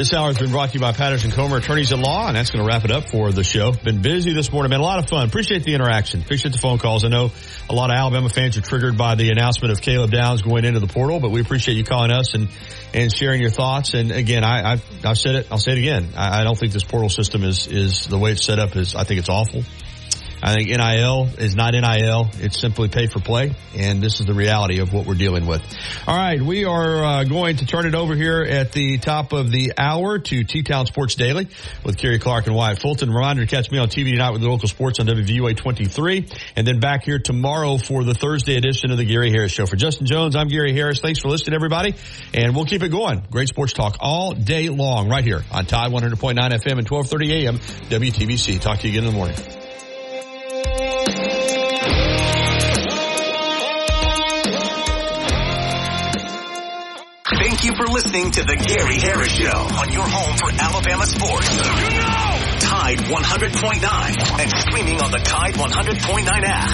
This hour has been brought to you by Patterson Comer, attorneys at law, and that's going to wrap it up for the show. Been busy this morning, been a lot of fun. Appreciate the interaction. Appreciate the phone calls. I know a lot of Alabama fans are triggered by the announcement of Caleb Downs going into the portal, but we appreciate you calling us and, and sharing your thoughts. And again, I, I, I've said it, I'll say it again. I, I don't think this portal system is, is the way it's set up is, I think it's awful. I think NIL is not NIL. It's simply pay for play. And this is the reality of what we're dealing with. All right. We are uh, going to turn it over here at the top of the hour to T-Town Sports Daily with Kerry Clark and Wyatt Fulton. Reminder to catch me on TV tonight with the local sports on WVUA 23 and then back here tomorrow for the Thursday edition of the Gary Harris Show. For Justin Jones, I'm Gary Harris. Thanks for listening, everybody. And we'll keep it going. Great sports talk all day long right here on Tide 100.9 FM and 1230 AM WTBC. Talk to you again in the morning. Thank you for listening to the Gary Harris Show on your home for Alabama sports. Tide 100.9 and streaming on the Tide 100.9 app.